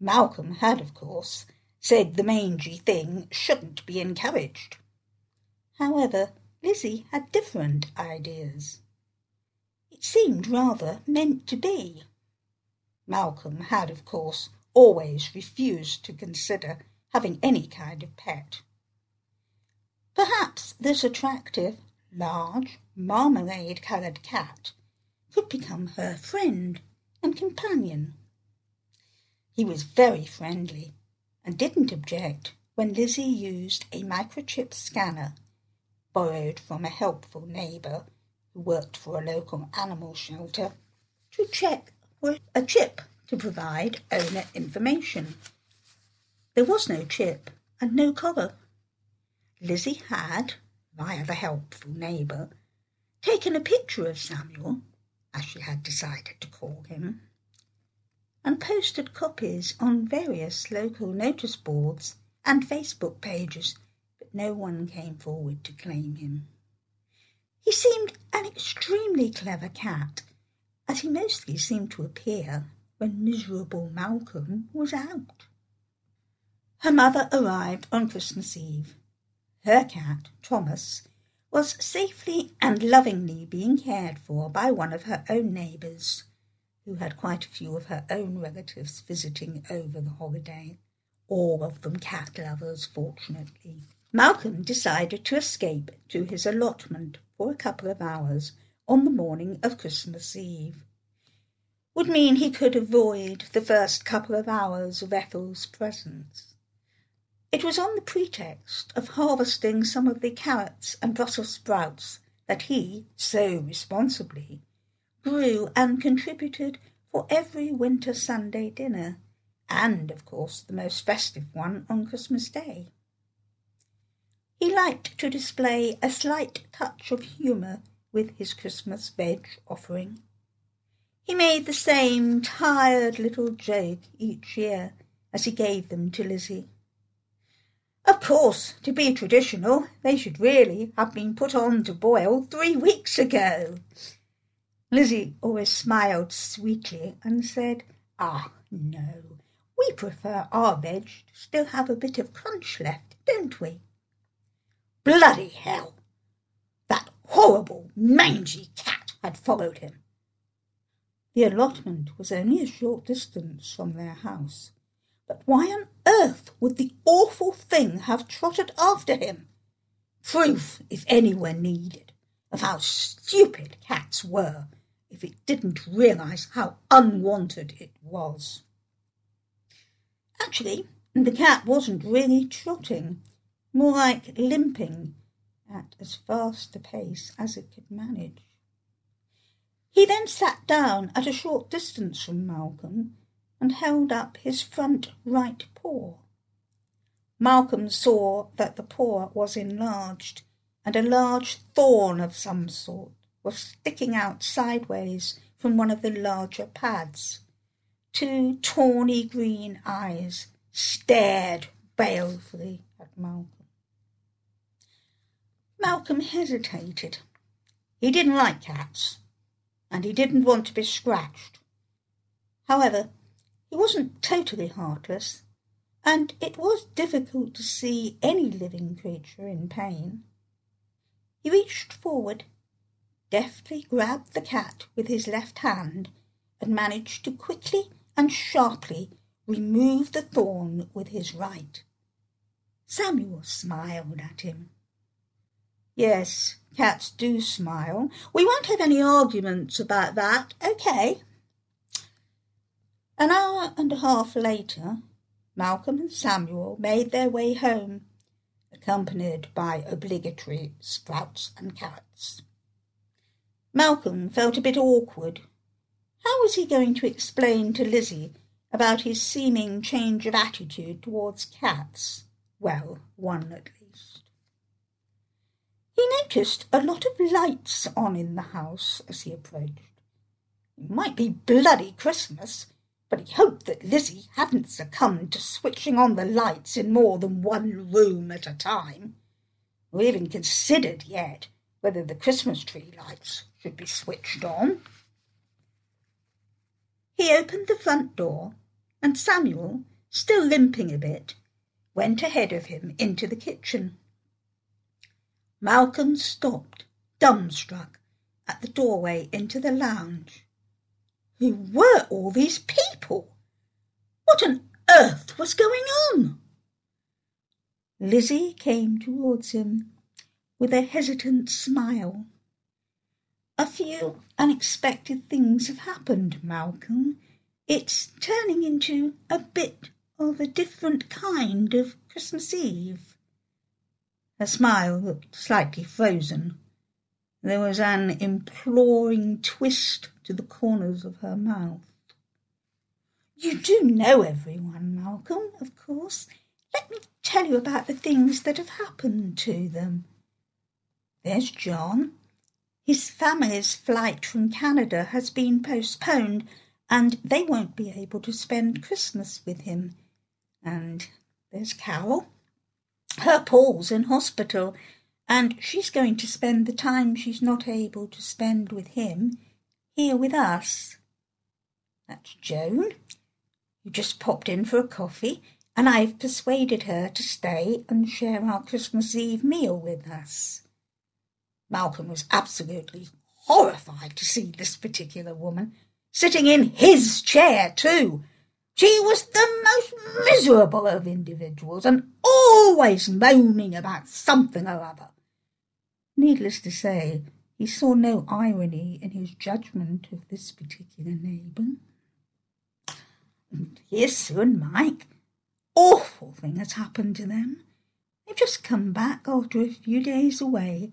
Malcolm had, of course, said the mangy thing shouldn't be encouraged. However, Lizzie had different ideas. It seemed rather meant to be. Malcolm had, of course, always refused to consider having any kind of pet. Perhaps this attractive, large, marmalade-coloured cat could become her friend and companion. He was very friendly and didn't object when Lizzie used a microchip scanner borrowed from a helpful neighbour who worked for a local animal shelter, to check for a chip to provide owner information There was no chip and no collar. Lizzie had, via the helpful neighbour, taken a picture of Samuel, as she had decided to call him, and posted copies on various local notice boards and Facebook pages, but no one came forward to claim him. He seemed an extremely clever cat, as he mostly seemed to appear when miserable Malcolm was out. Her mother arrived on Christmas Eve. Her cat, Thomas, was safely and lovingly being cared for by one of her own neighbours, who had quite a few of her own relatives visiting over the holiday, all of them cat lovers, fortunately. Malcolm decided to escape to his allotment for a couple of hours on the morning of Christmas Eve. Would mean he could avoid the first couple of hours of Ethel's presence. It was on the pretext of harvesting some of the carrots and Brussels sprouts that he, so responsibly, grew and contributed for every winter Sunday dinner, and, of course, the most festive one on Christmas Day. He liked to display a slight touch of humour with his Christmas veg offering. He made the same tired little joke each year as he gave them to Lizzie. Of course, to be traditional, they should really have been put on to boil three weeks ago. Lizzie always smiled sweetly and said, Ah, no, we prefer our veg to still have a bit of crunch left, don't we? Bloody hell! That horrible, mangy cat had followed him. The allotment was only a short distance from their house. But why on earth would the awful thing have trotted after him? Proof, if any were needed, of how stupid cats were if it didn't realize how unwanted it was. Actually, the cat wasn't really trotting, more like limping at as fast a pace as it could manage. He then sat down at a short distance from Malcolm and held up his front right paw. Malcolm saw that the paw was enlarged, and a large thorn of some sort was sticking out sideways from one of the larger pads. Two tawny green eyes stared balefully at Malcolm. Malcolm hesitated. He didn't like cats, and he didn't want to be scratched. However, he wasn't totally heartless, and it was difficult to see any living creature in pain. He reached forward, deftly grabbed the cat with his left hand, and managed to quickly and sharply remove the thorn with his right. Samuel smiled at him. Yes, cats do smile. We won't have any arguments about that, okay? An hour and a half later, Malcolm and Samuel made their way home, accompanied by obligatory sprouts and carrots. Malcolm felt a bit awkward. How was he going to explain to Lizzie about his seeming change of attitude towards cats? Well, one at. He noticed a lot of lights on in the house as he approached. It might be bloody Christmas, but he hoped that Lizzie hadn't succumbed to switching on the lights in more than one room at a time, or even considered yet whether the Christmas tree lights should be switched on. He opened the front door, and Samuel, still limping a bit, went ahead of him into the kitchen. Malcolm stopped, dumbstruck, at the doorway into the lounge. Who were all these people? What on earth was going on? Lizzie came towards him with a hesitant smile. A few unexpected things have happened, Malcolm. It's turning into a bit of a different kind of Christmas Eve. Her smile looked slightly frozen. There was an imploring twist to the corners of her mouth. You do know everyone, Malcolm, of course. let me tell you about the things that have happened to them. There's John. His family's flight from Canada has been postponed, and they won't be able to spend Christmas with him. And there's Carol. Her Paul's in hospital, and she's going to spend the time she's not able to spend with him here with us. That's Joan, who just popped in for a coffee, and I've persuaded her to stay and share our Christmas Eve meal with us. Malcolm was absolutely horrified to see this particular woman sitting in his chair, too. She was the most miserable of individuals and always moaning about something or other. Needless to say, he saw no irony in his judgment of this particular neighbour. And Sue and Mike. Awful thing has happened to them. They've just come back after a few days away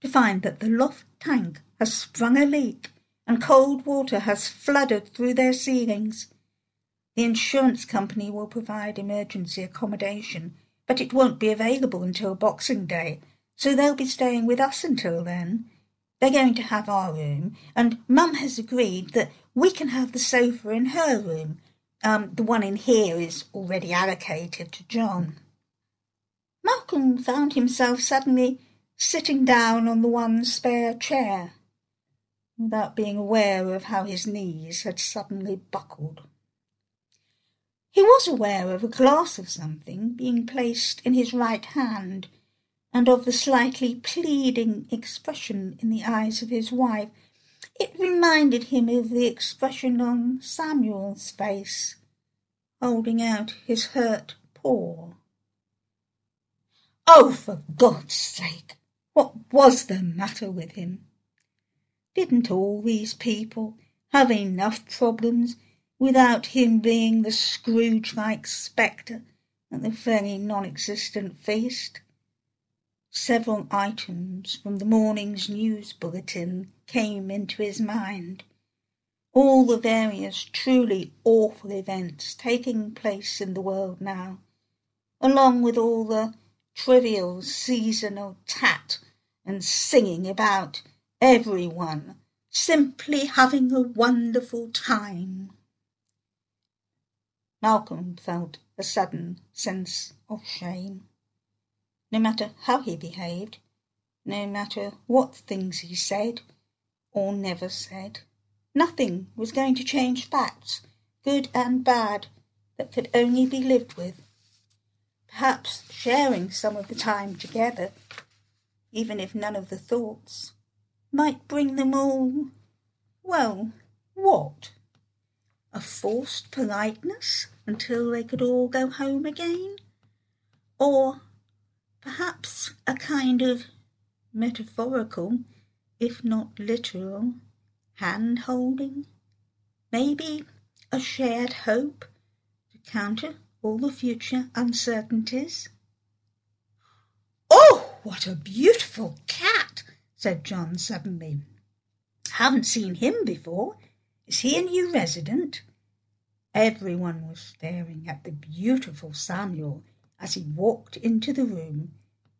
to find that the loft tank has sprung a leak and cold water has flooded through their ceilings. The insurance company will provide emergency accommodation, but it won't be available until Boxing Day, so they'll be staying with us until then. They're going to have our room, and Mum has agreed that we can have the sofa in her room. Um, the one in here is already allocated to John. Malcolm found himself suddenly sitting down on the one spare chair, without being aware of how his knees had suddenly buckled. He was aware of a glass of something being placed in his right hand, and of the slightly pleading expression in the eyes of his wife. It reminded him of the expression on Samuel's face, holding out his hurt paw. Oh, for God's sake! What was the matter with him? Didn't all these people have enough problems without him being the Scrooge-like spectre at the very non-existent feast? Several items from the morning's news bulletin came into his mind. All the various truly awful events taking place in the world now, along with all the trivial seasonal tat and singing about everyone simply having a wonderful time. Malcolm felt a sudden sense of shame. No matter how he behaved, no matter what things he said or never said, nothing was going to change facts, good and bad, that could only be lived with. Perhaps sharing some of the time together even if none of the thoughts, might bring them all, well, what? A forced politeness until they could all go home again? Or perhaps a kind of metaphorical, if not literal, hand holding? Maybe a shared hope to counter all the future uncertainties? Oh! What a beautiful cat, said John suddenly. Haven't seen him before. Is he a new resident? Everyone was staring at the beautiful Samuel as he walked into the room,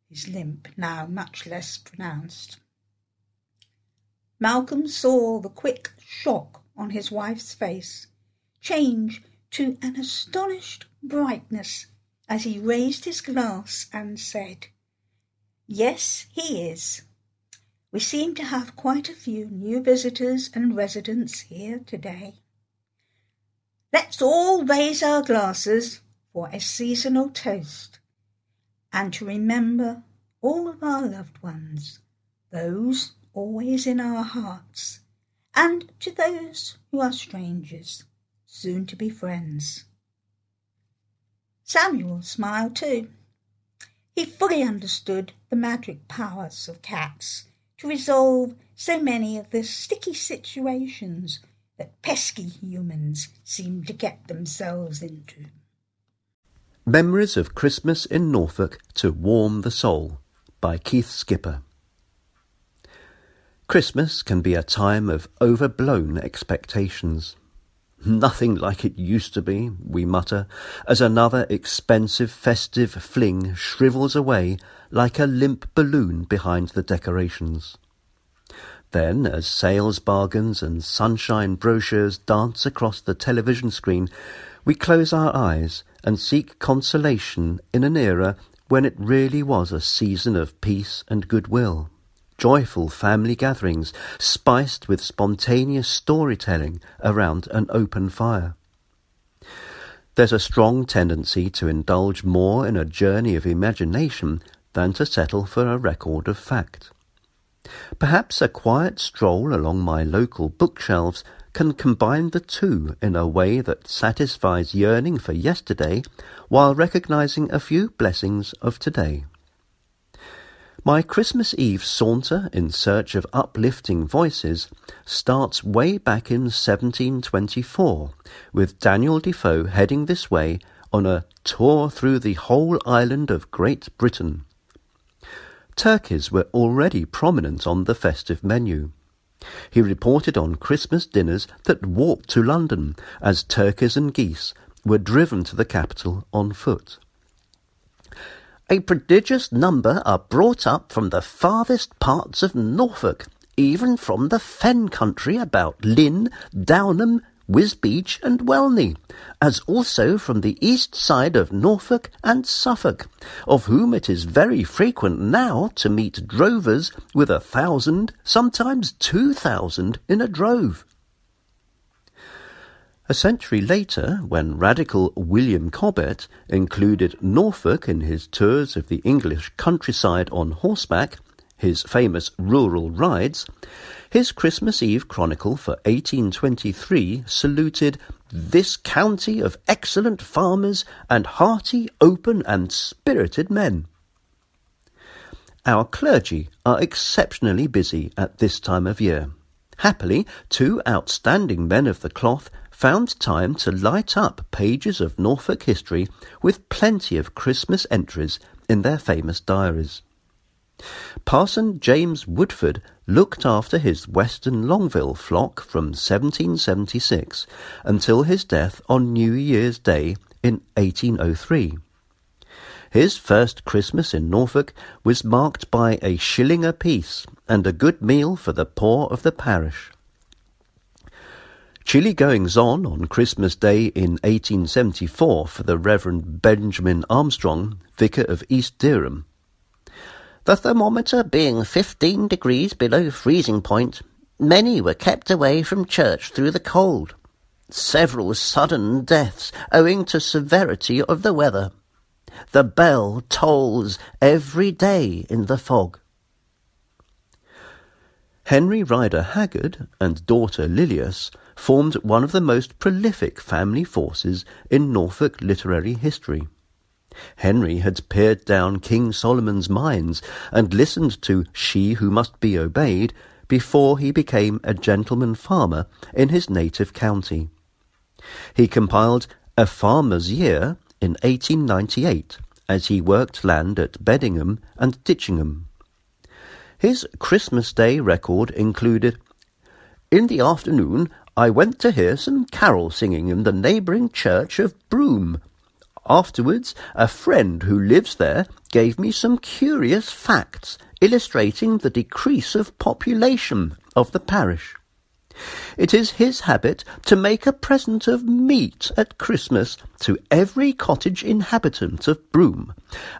his limp now much less pronounced. Malcolm saw the quick shock on his wife's face change to an astonished brightness as he raised his glass and said, Yes, he is. We seem to have quite a few new visitors and residents here today. Let's all raise our glasses for a seasonal toast and to remember all of our loved ones, those always in our hearts, and to those who are strangers, soon to be friends. Samuel smiled too. He fully understood the magic powers of cats to resolve so many of the sticky situations that pesky humans seem to get themselves into. Memories of Christmas in Norfolk to Warm the Soul by Keith Skipper. Christmas can be a time of overblown expectations. Nothing like it used to be, we mutter, as another expensive festive fling shrivels away like a limp balloon behind the decorations. Then, as sales bargains and sunshine brochures dance across the television screen, we close our eyes and seek consolation in an era when it really was a season of peace and goodwill. Joyful family gatherings, spiced with spontaneous storytelling around an open fire. There's a strong tendency to indulge more in a journey of imagination than to settle for a record of fact. Perhaps a quiet stroll along my local bookshelves can combine the two in a way that satisfies yearning for yesterday while recognizing a few blessings of today. My Christmas Eve saunter in search of uplifting voices starts way back in 1724, with Daniel Defoe heading this way on a tour through the whole island of Great Britain. Turkeys were already prominent on the festive menu. He reported on Christmas dinners that walked to London as turkeys and geese were driven to the capital on foot. A prodigious number are brought up from the farthest parts of Norfolk, even from the fen country about Lynn, Downham, Wisbech and Welney, as also from the east side of Norfolk and Suffolk, of whom it is very frequent now to meet drovers with a thousand, sometimes two thousand, in a drove. A century later, when radical William Cobbett included Norfolk in his tours of the English countryside on horseback, his famous rural rides, his Christmas Eve chronicle for 1823 saluted this county of excellent farmers and hearty, open, and spirited men. Our clergy are exceptionally busy at this time of year. Happily, two outstanding men of the cloth found time to light up pages of Norfolk history with plenty of Christmas entries in their famous diaries. Parson James Woodforde looked after his Weston Longville flock from 1776 until his death on New Year's Day in 1803. His first Christmas in Norfolk was marked by a shilling apiece and a good meal for the poor of the parish. Chilly goings on on Christmas Day in 1874 for the Reverend Benjamin Armstrong, vicar of East Dereham, the thermometer being 15 degrees below freezing point, many were kept away from church through the cold. Several sudden deaths owing to severity of the weather. The bell tolls every day in the fog. Henry Rider Haggard and daughter Lilias formed one of the most prolific family forces in Norfolk literary history. Henry had peered down King Solomon's mines and listened to She Who Must Be Obeyed before he became a gentleman farmer in his native county. He compiled A Farmer's Year in 1898 as he worked land at Bedingham and Ditchingham. His Christmas Day record included In the afternoon I went to hear some carol singing in the neighbouring church of Broome Afterwards, a friend who lives there gave me some curious facts illustrating the decrease of population of the parish. It is his habit to make a present of meat at Christmas to every cottage inhabitant of Broome,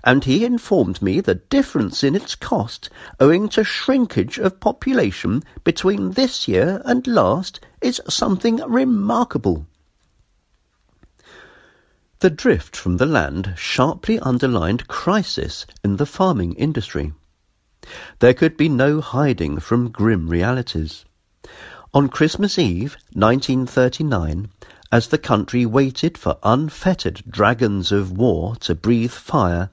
and he informed me the difference in its cost, owing to shrinkage of population between this year and last, is something remarkable. The drift from the land sharply underlined crisis in the farming industry. There could be no hiding from grim realities. On Christmas Eve, 1939, as the country waited for unfettered dragons of war to breathe fire,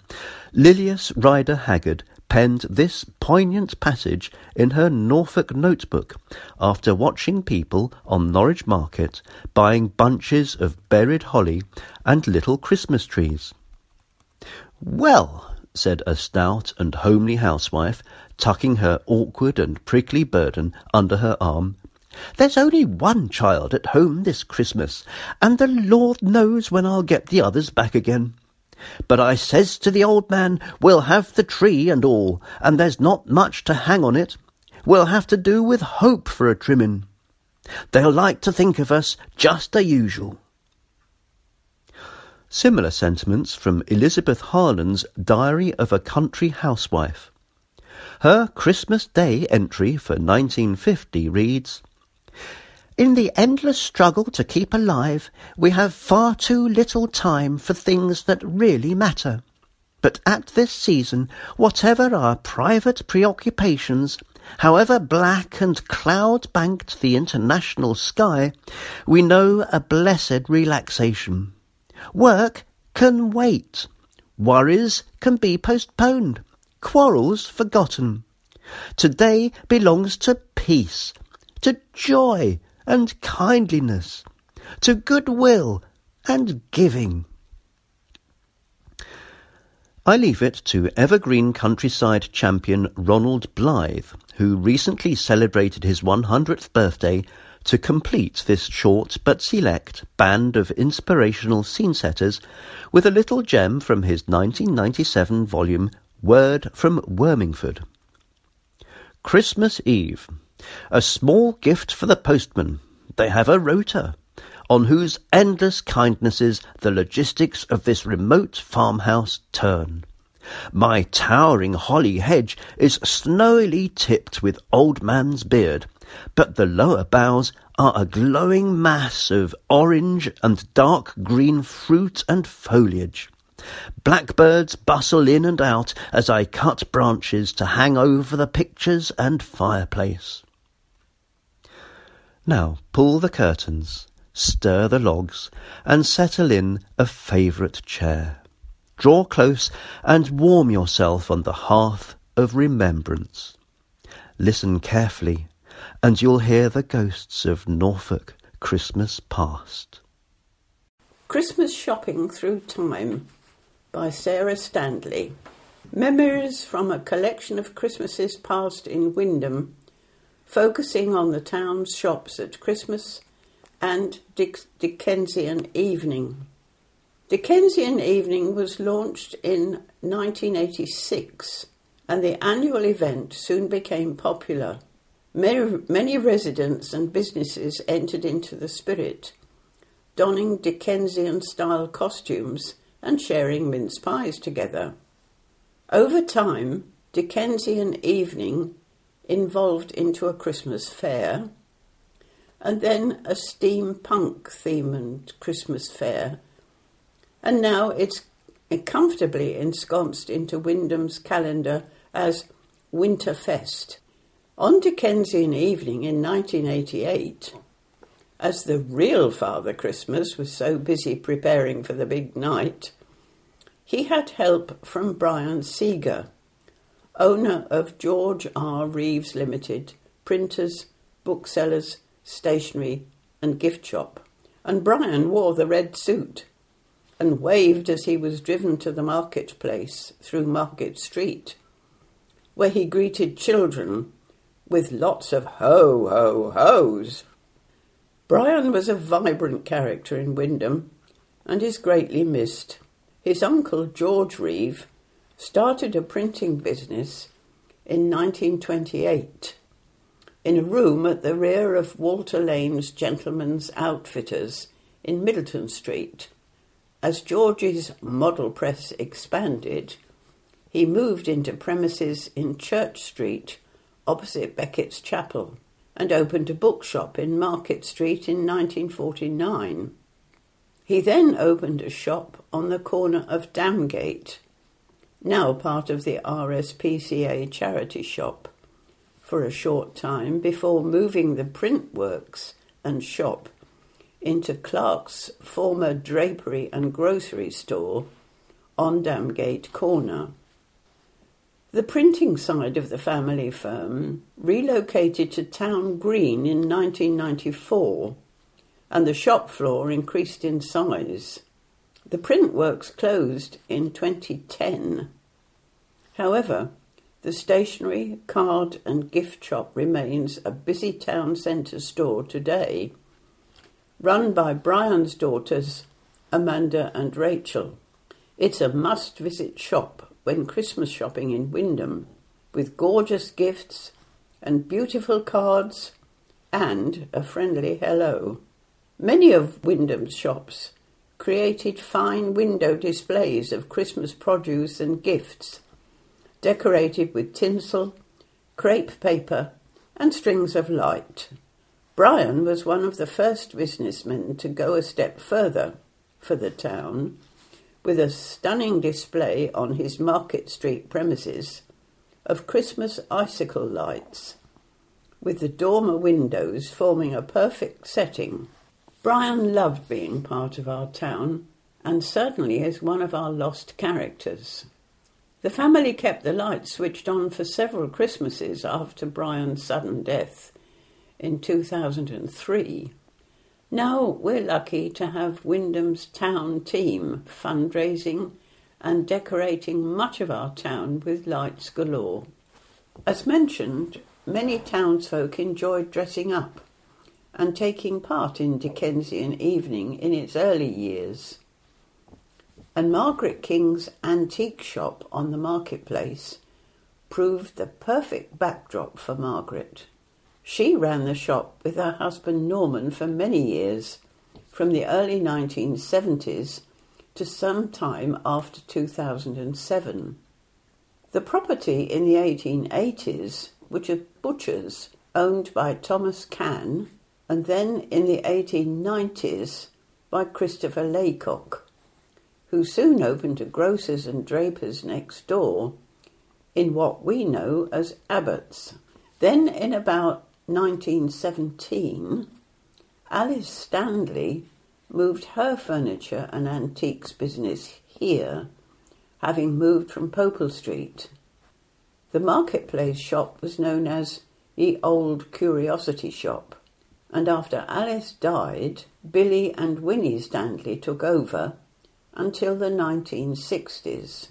Lilias Rider Haggard penned this poignant passage in her Norfolk notebook after watching people on Norwich Market buying bunches of buried holly and little Christmas trees. Well, said a stout and homely housewife, tucking her awkward and prickly burden under her arm, There's only one child at home this Christmas, and the Lord knows when I'll get the others back again. But I says to the old man, we'll have the tree and all, and there's not much to hang on it. We'll have to do with hope for a trimmin'. They'll like to think of us just a usual. Similar sentiments from Elizabeth Harland's Diary of a Country Housewife. Her Christmas Day entry for 1950 reads, in the endless struggle to keep alive, we have far too little time for things that really matter. But at this season, whatever our private preoccupations, however black and cloud banked the international sky, we know a blessed relaxation. Work can wait. Worries can be postponed. Quarrels forgotten. Today belongs to peace, to joy, and kindliness, to goodwill and giving. I leave it to evergreen countryside champion Ronald Blythe, who recently celebrated his 100th birthday, to complete this short but select band of inspirational scene setters with a little gem from his 1997 volume Word from Wormingford. Christmas Eve a small gift for the postman. They have a rota, on whose endless kindnesses the logistics of this remote farmhouse turn. My towering holly hedge is snowily tipped with old man's beard, but the lower boughs are a glowing mass of orange and dark green fruit and foliage. Blackbirds bustle in and out as I cut branches to hang over the pictures and fireplace. Now pull the curtains, stir the logs, and settle in a favourite chair. Draw close and warm yourself on the hearth of remembrance. Listen carefully, and you'll hear the ghosts of Norfolk Christmas past. Christmas Shopping Through Time by Sarah Stanley. Memories from a collection of Christmases past in Wymondham focusing on the town's shops at Christmas and Dick- Dickensian Evening. Dickensian Evening was launched in 1986 and the annual event soon became popular. Many, many residents and businesses entered into the spirit, donning Dickensian style costumes and sharing mince pies together. Over time, Dickensian Evening involved into a Christmas fair, and then a steampunk themed Christmas fair, and now it's comfortably ensconced into Wymondham's calendar as Winterfest. On Dickensian evening in 1988, as the real Father Christmas was so busy preparing for the big night, he had help from Brian Seeger, owner of George R. Reeves Limited, printers, booksellers, stationery, and gift shop. And Brian wore the red suit and waved as he was driven to the marketplace through Market Street, where he greeted children with lots of ho, ho, ho's. Brian was a vibrant character in Wymondham and is greatly missed. His uncle, George Reeve, started a printing business in 1928 in a room at the rear of Walter Lane's Gentlemen's Outfitters in Middleton Street. As George's model press expanded, he moved into premises in Church Street opposite Becket's Chapel and opened a bookshop in Market Street in 1949. He then opened a shop on the corner of Damgate now part of the RSPCA charity shop, for a short time before moving the print works and shop into Clark's former drapery and grocery store on Damgate Corner. The printing side of the family firm relocated to Town Green in 1994, and the shop floor increased in size. The print works closed in 2010. However, The stationery, card, and gift shop remains a busy town centre store today, run by Brian's daughters, Amanda and Rachel. It's a must visit shop when Christmas shopping in Wymondham, with gorgeous gifts and beautiful cards and a friendly hello. Many of Wymondham's shops created fine window displays of Christmas produce and gifts decorated with tinsel, crepe paper, and strings of light. Brian was one of the first businessmen to go a step further for the town, with a stunning display on his Market Street premises of Christmas icicle lights, with the dormer windows forming a perfect setting. Brian loved being part of our town and certainly is one of our lost characters. The family kept the lights switched on for several Christmases after Brian's sudden death in 2003. Now we're lucky to have Wymondham's town team fundraising and decorating much of our town with lights galore. As mentioned, many townsfolk enjoyed dressing up and taking part in Dickensian evening in its early years and Margaret King's antique shop on the marketplace proved the perfect backdrop for Margaret. She ran the shop with her husband Norman for many years, from the early 1970s to some time after 2007. The property in the 1880s, which was Butcher's, owned by Thomas Cann, and then in the 1890s by Christopher Laycock who soon opened a grocer's and draper's next door in what we know as Abbott's. Then, in about 1917, Alice Stanley moved her furniture and antiques business here, having moved from Pople Street. The marketplace shop was known as the Old Curiosity Shop, and after Alice died, Billy and Winnie Stanley took over until the 1960s.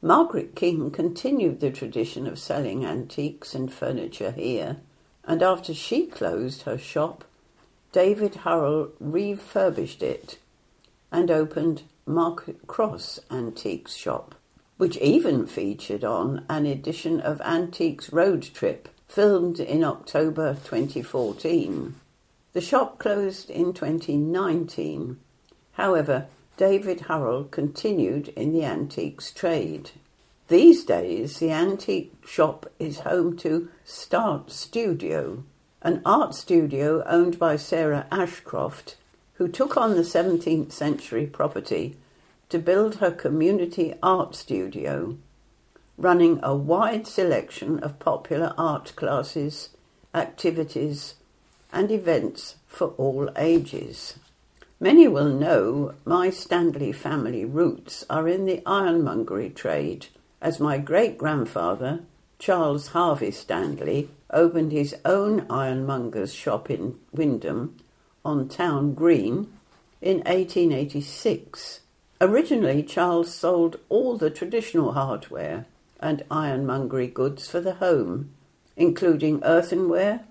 Margaret King continued the tradition of selling antiques and furniture here, and after she closed her shop, David Hurrell refurbished it and opened Market Cross Antiques Shop, which even featured on an edition of Antiques Road Trip filmed in October 2014. The shop closed in 2019. However, David Hurrell continued in the antiques trade. These days, the antique shop is home to Start Studio, an art studio owned by Sarah Ashcroft, who took on the 17th century property to build her community art studio, running a wide selection of popular art classes, activities, and events for all ages. Many will know my Stanley family roots are in the ironmongery trade, as my great grandfather, Charles Harvey Stanley, opened his own ironmonger's shop in Wymondham on Town Green in 1886. Originally, Charles sold all the traditional hardware and ironmongery goods for the home, including earthenware,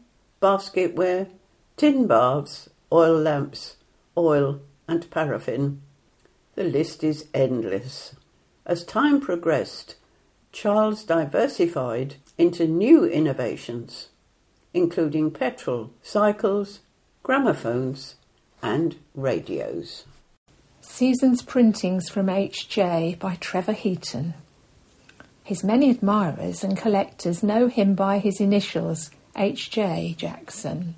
basketware, tin baths, oil lamps, oil, and paraffin. The list is endless. As time progressed, Charles diversified into new innovations, including petrol, cycles, gramophones, and radios. Season's printings from H.J. by Trevor Heaton. His many admirers and collectors know him by his initials, H.J. Jackson.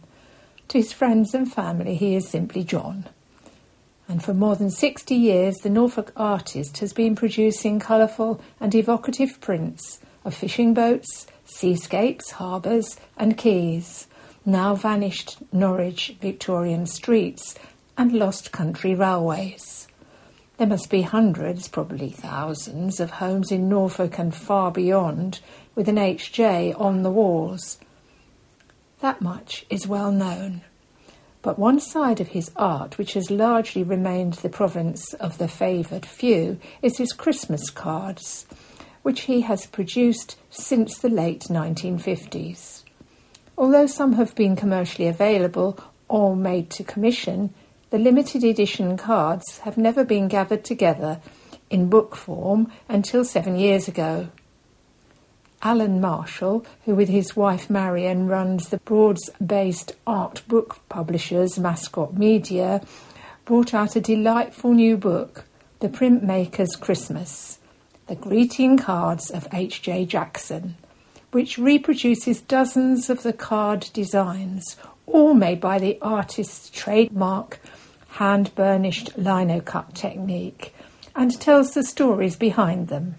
To his friends and family, he is simply John. And for more than 60 years, the Norfolk artist has been producing colourful and evocative prints of fishing boats, seascapes, harbours, and quays, now vanished Norwich Victorian streets, and lost country railways. There must be hundreds, probably thousands, of homes in Norfolk and far beyond with an HJ on the walls, that much is well known. But one side of his art, which has largely remained the province of the favoured few, is his Christmas cards, which he has produced since the late 1950s. Although some have been commercially available or made to commission, the limited edition cards have never been gathered together in book form until seven years ago. Alan Marshall, who with his wife Marion runs the Broads based art book publishers Mascot Media, brought out a delightful new book, The Printmaker's Christmas The Greeting Cards of H.J. Jackson, which reproduces dozens of the card designs, all made by the artist's trademark hand burnished lino cut technique, and tells the stories behind them.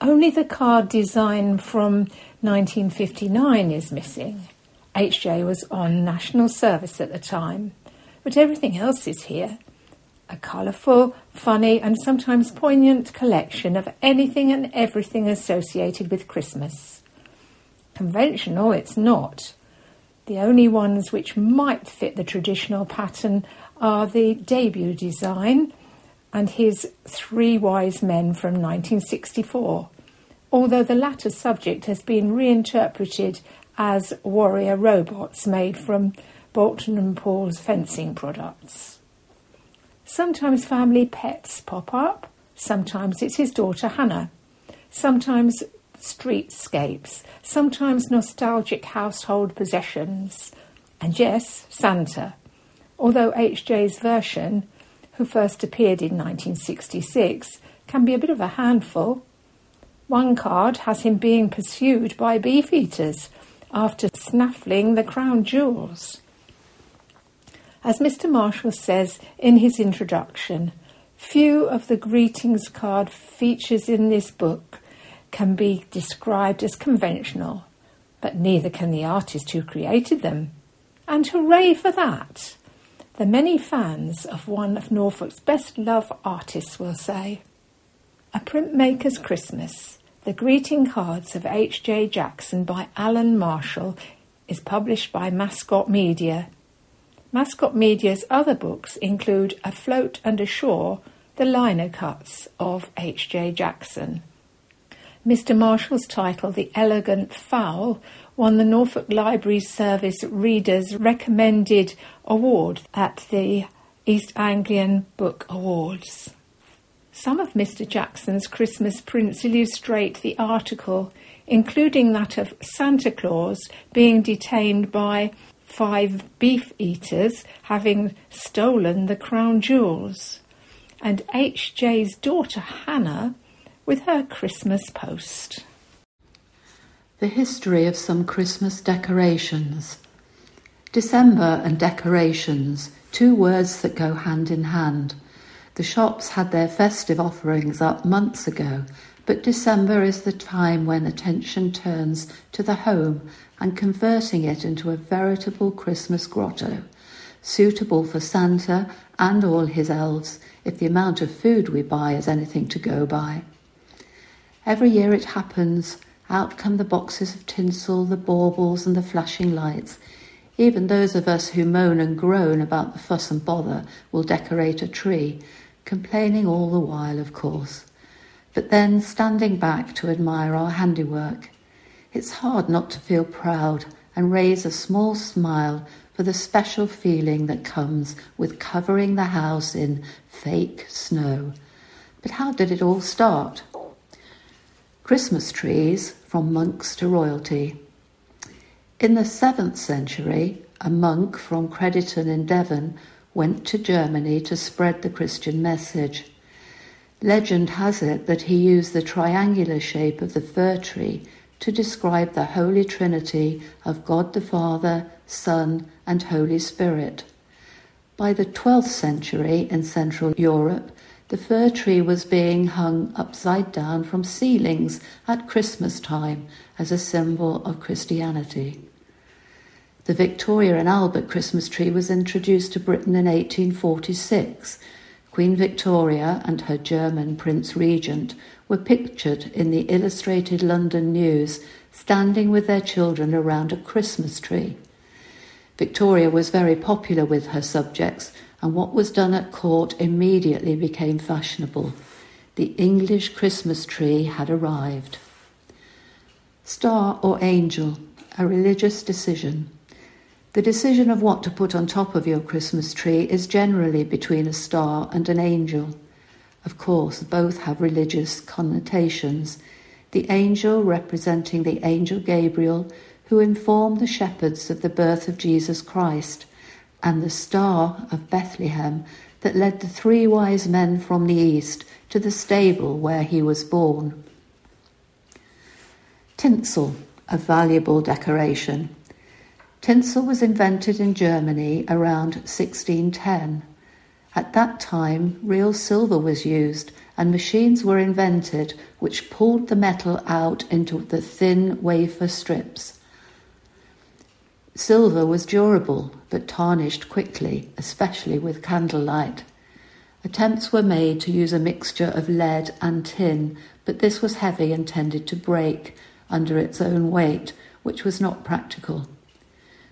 Only the card design from 1959 is missing. HJ was on national service at the time, but everything else is here. A colourful, funny, and sometimes poignant collection of anything and everything associated with Christmas. Conventional, it's not. The only ones which might fit the traditional pattern are the debut design and his Three Wise Men from 1964, although the latter subject has been reinterpreted as warrior robots made from Boulton and Paul's fencing products. Sometimes family pets pop up, sometimes it's his daughter Hannah, sometimes streetscapes, sometimes nostalgic household possessions, and yes, Santa. Although H.J.'s version, who first appeared in 1966, can be a bit of a handful. One card has him being pursued by beefeaters after snaffling the crown jewels. As Mr. Marshall says in his introduction, few of the greetings card features in this book can be described as conventional, but neither can the artist who created them. And hooray for that! The many fans of one of Norfolk's best loved artists will say. A Printmaker's Christmas, the greeting cards of H.J. Jackson by Alan Marshall, is published by Mascot Media Mascot Media's other books include Afloat and Ashore, the lino cuts of H.J. Jackson. Mr. Marshall's title, The Elegant Fowl, won the Norfolk Library Service Readers Recommended Award at the East Anglian Book Awards. Some of Mr. Jackson's Christmas prints illustrate the article, including that of Santa Claus being detained by five beef eaters having stolen the crown jewels, and H.J.'s daughter Hannah with her Christmas post. The history of some Christmas decorations. December and decorations, two words that go hand in hand. The shops had their festive offerings up months ago, but December is the time when attention turns to the home and converting it into a veritable Christmas grotto, suitable for Santa and all his elves if the amount of food we buy is anything to go by. Every year it happens, out come the boxes of tinsel, the baubles, and the flashing lights. Even those of us who moan and groan about the fuss and bother will decorate a tree, complaining all the while, of course. But then standing back to admire our handiwork, it's hard not to feel proud and raise a small smile for the special feeling that comes with covering the house in fake snow. But how did it all start? Christmas trees from monks to royalty. In the 7th century, a monk from Crediton in Devon went to Germany to spread the Christian message. Legend has it that he used the triangular shape of the fir tree to describe the Holy Trinity of God the Father, Son, and Holy Spirit. By the 12th century in Central Europe, the fir tree was being hung upside down from ceilings at Christmas time as a symbol of Christianity. The Victoria and Albert Christmas tree was introduced to Britain in 1846. Queen Victoria and her German Prince Regent were pictured in the Illustrated London News standing with their children around a Christmas tree. Victoria was very popular with her subjects, and what was done at court immediately became fashionable. the English Christmas tree had arrived. Star or angel, a religious decision. The decision of what to put on top of your Christmas tree is generally between a star and an angel. Of course, both have religious connotations. The angel representing the angel Gabriel, who informed the shepherds of the birth of Jesus Christ, and the star of Bethlehem that led the three wise men from the east to the stable where he was born. Tinsel, a valuable decoration. Tinsel was invented in Germany around 1610. At that time, real silver was used, and machines were invented which pulled the metal out into the thin wafer strips. Silver was durable but tarnished quickly, especially with candlelight. Attempts were made to use a mixture of lead and tin, but this was heavy and tended to break under its own weight, which was not practical.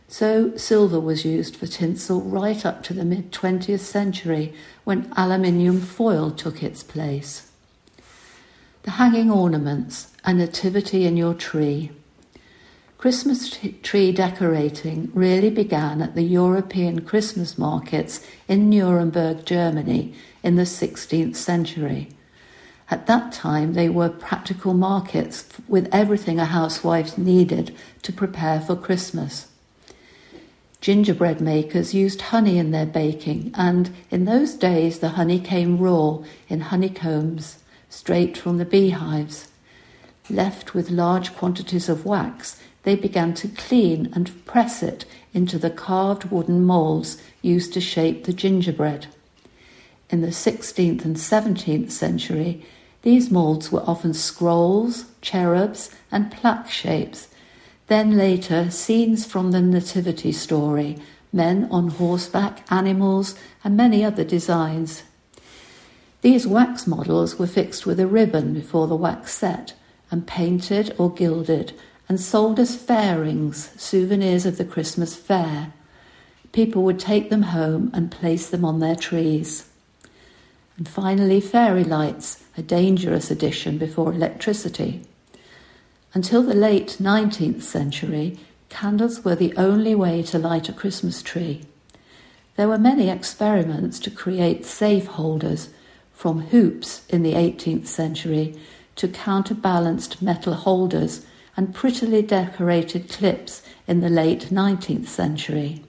So silver was used for tinsel right up to the mid 20th century when aluminium foil took its place. The hanging ornaments, a nativity in your tree. Christmas tree decorating really began at the European Christmas markets in Nuremberg, Germany in the 16th century. At that time, they were practical markets with everything a housewife needed to prepare for Christmas. Gingerbread makers used honey in their baking, and in those days the honey came raw in honeycombs straight from the beehives. Left with large quantities of wax, they began to clean and press it into the carved wooden moulds used to shape the gingerbread. In the 16th and 17th century, these moulds were often scrolls, cherubs, and plaque shapes then later, scenes from the Nativity story, men on horseback, animals, and many other designs. These wax models were fixed with a ribbon before the wax set and painted or gilded and sold as fairings, souvenirs of the Christmas fair. People would take them home and place them on their trees. And finally, fairy lights, a dangerous addition before electricity. Until the late 19th century, candles were the only way to light a Christmas tree. There were many experiments to create safe holders, from hoops in the 18th century to counterbalanced metal holders and prettily decorated clips in the late 19th century.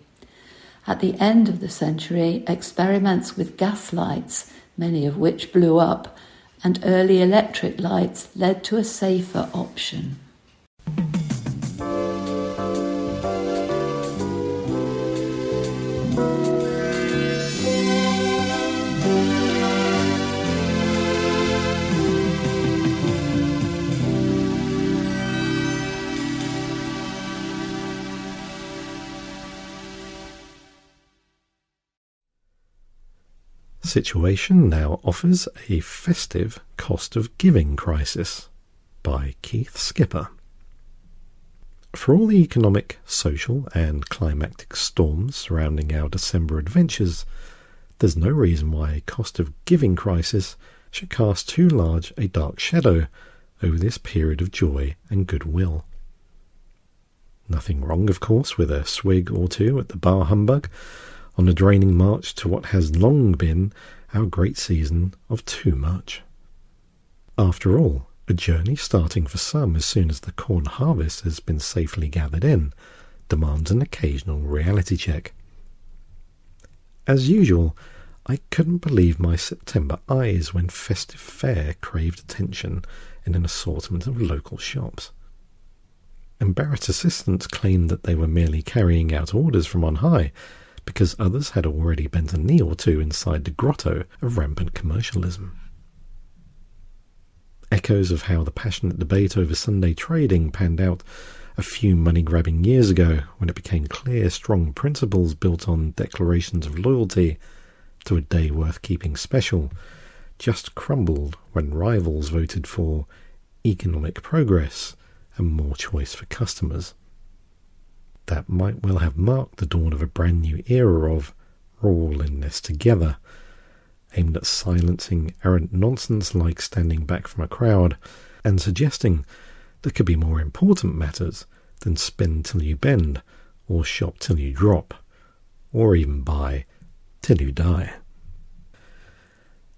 At the end of the century, experiments with gas lights, many of which blew up, and early electric lights led to a safer option. Situation now offers a festive cost of giving crisis by Keith Skipper. For all the economic, social, and climactic storms surrounding our December adventures, there's no reason why a cost of giving crisis should cast too large a dark shadow over this period of joy and goodwill. Nothing wrong, of course, with a swig or two at the bar humbug on a draining march to what has long been our great season of too much. After all, a journey starting for some as soon as the corn harvest has been safely gathered in demands an occasional reality check. As usual, I couldn't believe my September eyes when festive fare craved attention in an assortment of local shops. Embarrassed assistants claimed that they were merely carrying out orders from on high because others had already bent a knee or two inside the grotto of rampant commercialism. Echoes of how the passionate debate over Sunday trading panned out a few money grabbing years ago when it became clear strong principles built on declarations of loyalty to a day worth keeping special just crumbled when rivals voted for economic progress and more choice for customers that might well have marked the dawn of a brand new era of we're all in this together, aimed at silencing errant nonsense like standing back from a crowd and suggesting there could be more important matters than spend till you bend, or shop till you drop, or even buy till you die.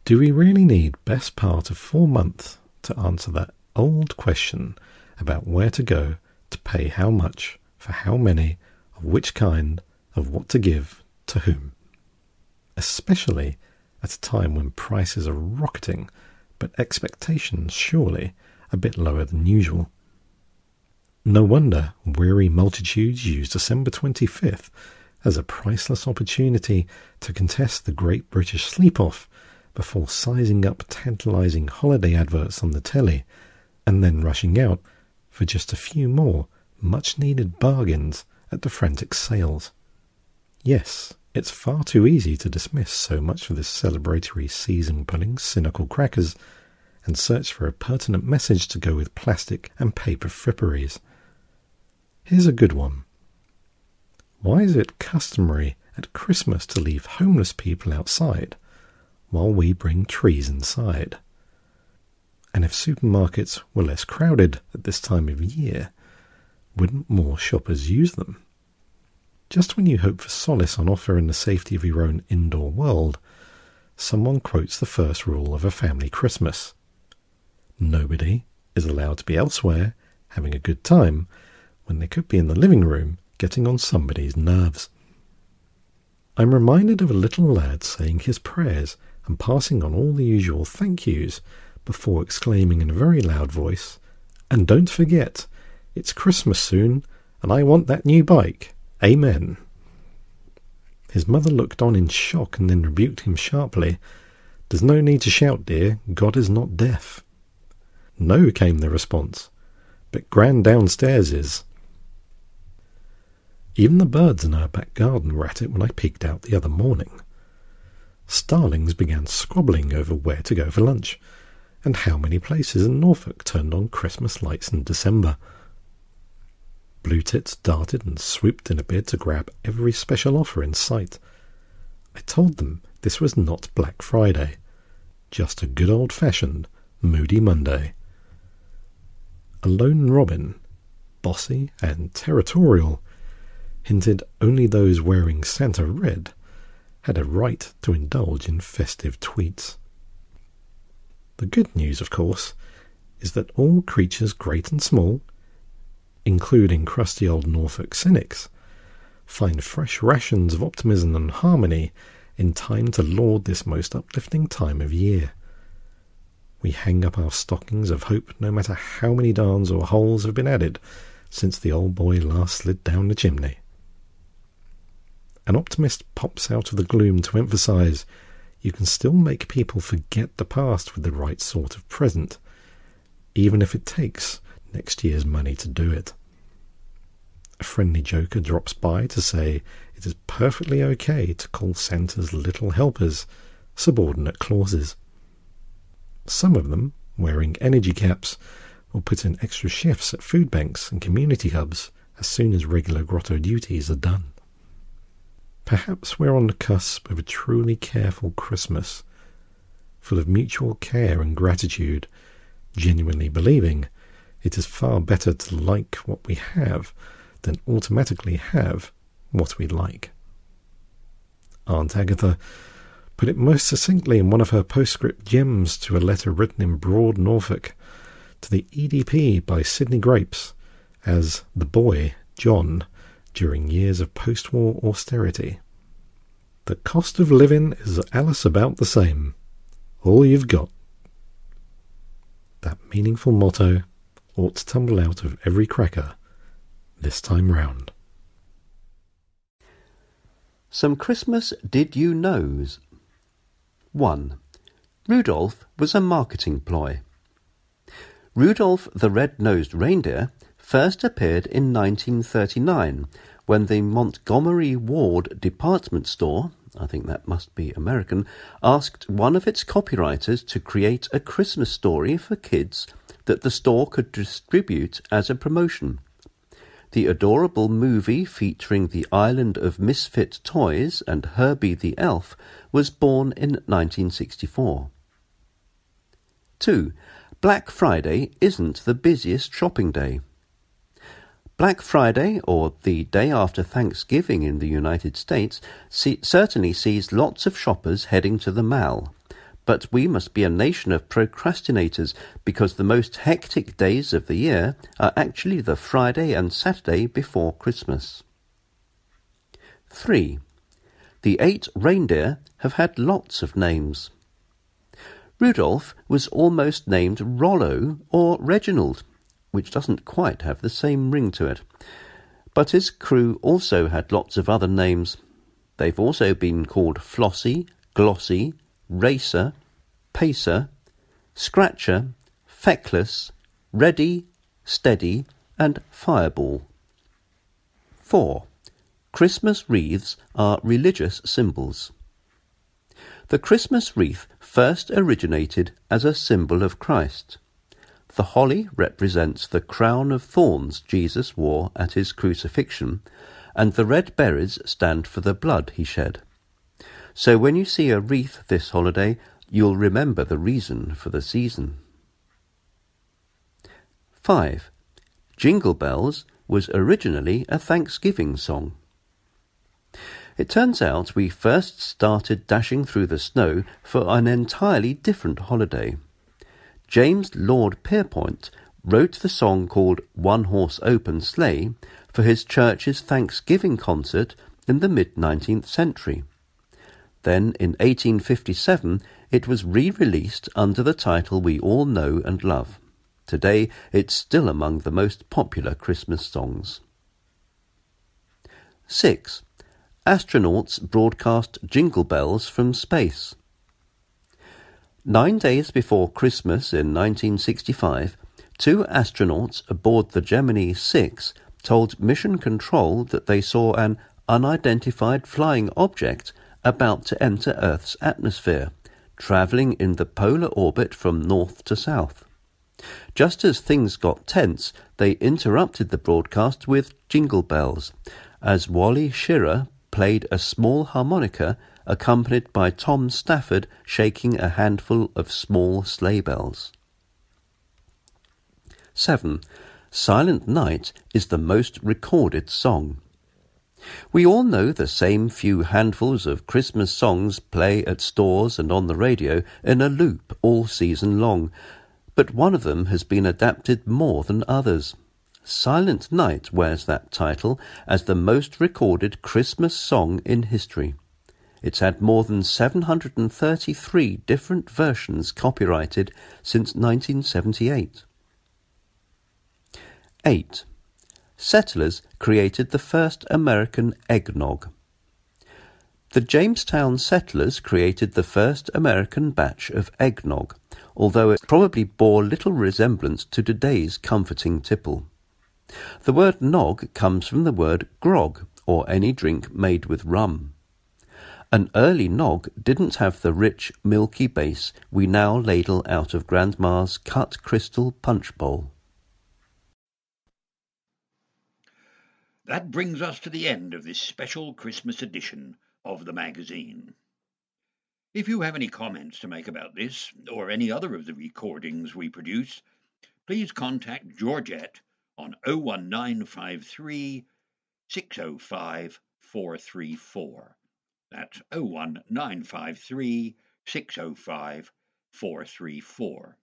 Do we really need best part of four months to answer that old question about where to go to pay how much for how many of which kind of what to give to whom? Especially at a time when prices are rocketing, but expectations surely a bit lower than usual. No wonder weary multitudes use December 25th as a priceless opportunity to contest the Great British Sleep Off before sizing up tantalizing holiday adverts on the telly and then rushing out for just a few more much needed bargains at the frantic sales. Yes, it's far too easy to dismiss so much of this celebratory season pulling cynical crackers and search for a pertinent message to go with plastic and paper fripperies. Here's a good one. Why is it customary at Christmas to leave homeless people outside while we bring trees inside? And if supermarkets were less crowded at this time of year, wouldn't more shoppers use them? Just when you hope for solace on offer in the safety of your own indoor world, someone quotes the first rule of a family Christmas. Nobody is allowed to be elsewhere having a good time when they could be in the living room getting on somebody's nerves. I'm reminded of a little lad saying his prayers and passing on all the usual thank yous before exclaiming in a very loud voice, And don't forget, it's Christmas soon, and I want that new bike. Amen. His mother looked on in shock and then rebuked him sharply. There's no need to shout, dear. God is not deaf. No, came the response, but Gran downstairs is. Even the birds in our back garden were at it when I peeked out the other morning. Starlings began squabbling over where to go for lunch, and how many places in Norfolk turned on Christmas lights in December. Blue tits darted and swooped in a bid to grab every special offer in sight. I told them this was not Black Friday, just a good old fashioned Moody Monday. A lone robin, bossy and territorial, hinted only those wearing Santa red had a right to indulge in festive tweets. The good news, of course, is that all creatures great and small, including crusty old Norfolk cynics, find fresh rations of optimism and harmony in time to laud this most uplifting time of year. We hang up our stockings of hope no matter how many darns or holes have been added since the old boy last slid down the chimney. An optimist pops out of the gloom to emphasize you can still make people forget the past with the right sort of present, even if it takes next year's money to do it. A friendly joker drops by to say it is perfectly okay to call Santa's little helpers subordinate clauses. Some of them, wearing energy caps, will put in extra shifts at food banks and community hubs as soon as regular grotto duties are done. Perhaps we're on the cusp of a truly careful Christmas, full of mutual care and gratitude, genuinely believing it is far better to like what we have than automatically have what we like. Aunt Agatha put it most succinctly in one of her postscript gems to a letter written in broad Norfolk to the EDP by Sidney Grapes as the boy, John, during years of post war austerity. The cost of living is Alice about the same. All you've got. That meaningful motto ought to tumble out of every cracker this time round. Some Christmas did you knows? 1. Rudolph was a marketing ploy. Rudolph the Red-Nosed Reindeer first appeared in 1939 when the Montgomery Ward department store, I think that must be American, asked one of its copywriters to create a Christmas story for kids that the store could distribute as a promotion. The adorable movie featuring the island of misfit toys and Herbie the elf was born in 1964. 2. Black Friday isn't the busiest shopping day. Black Friday, or the day after Thanksgiving in the United States, see, certainly sees lots of shoppers heading to the mall. But we must be a nation of procrastinators because the most hectic days of the year are actually the Friday and Saturday before Christmas. 3. The eight reindeer have had lots of names. Rudolph was almost named Rollo or Reginald which doesn't quite have the same ring to it. But his crew also had lots of other names. They've also been called Flossie, Glossy, Racer, Pacer, Scratcher, Feckless, Ready, Steady, and Fireball. 4. Christmas wreaths are religious symbols. The Christmas wreath first originated as a symbol of Christ. The holly represents the crown of thorns Jesus wore at his crucifixion, and the red berries stand for the blood he shed. So when you see a wreath this holiday, you'll remember the reason for the season. 5. Jingle Bells was originally a Thanksgiving song. It turns out we first started dashing through the snow for an entirely different holiday. James Lord Pierpont wrote the song called One Horse Open Sleigh for his church's Thanksgiving concert in the mid 19th century. Then, in 1857, it was re released under the title we all know and love. Today, it's still among the most popular Christmas songs. 6. Astronauts broadcast jingle bells from space. Nine days before Christmas in 1965, two astronauts aboard the Gemini 6 told Mission Control that they saw an unidentified flying object about to enter Earth's atmosphere, traveling in the polar orbit from north to south. Just as things got tense, they interrupted the broadcast with jingle bells, as Wally Schirra played a small harmonica accompanied by Tom Stafford shaking a handful of small sleigh bells. 7. Silent Night is the most recorded song. We all know the same few handfuls of Christmas songs play at stores and on the radio in a loop all season long, but one of them has been adapted more than others. Silent Night wears that title as the most recorded Christmas song in history. It's had more than 733 different versions copyrighted since 1978. 8. Settlers created the first American eggnog. The Jamestown settlers created the first American batch of eggnog, although it probably bore little resemblance to today's comforting tipple. The word nog comes from the word grog, or any drink made with rum. An early nog didn't have the rich, milky base we now ladle out of Grandma's cut crystal punch bowl. That brings us to the end of this special Christmas edition of the magazine. If you have any comments to make about this or any other of the recordings we produce, please contact Georgette on 01953 605 434. That's 01953 605 434.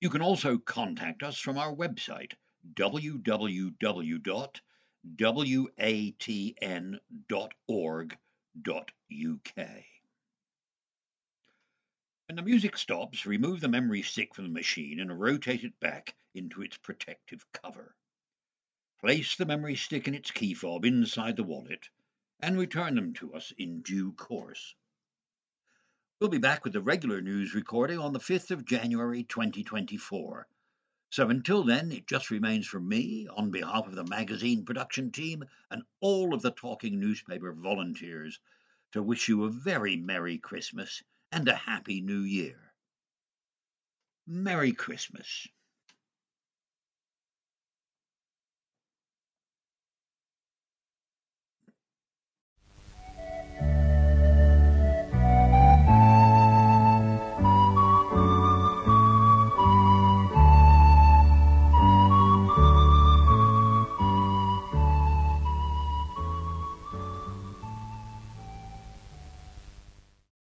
You can also contact us from our website, www.watn.org.uk. When the music stops, remove the memory stick from the machine and rotate it back into its protective cover. Place the memory stick and its key fob inside the wallet and return them to us in due course. We'll be back with the regular news recording on the 5th of January 2024. So until then, it just remains for me, on behalf of the magazine production team and all of the Talking Newspaper volunteers, to wish you a very Merry Christmas and a Happy New Year. Merry Christmas.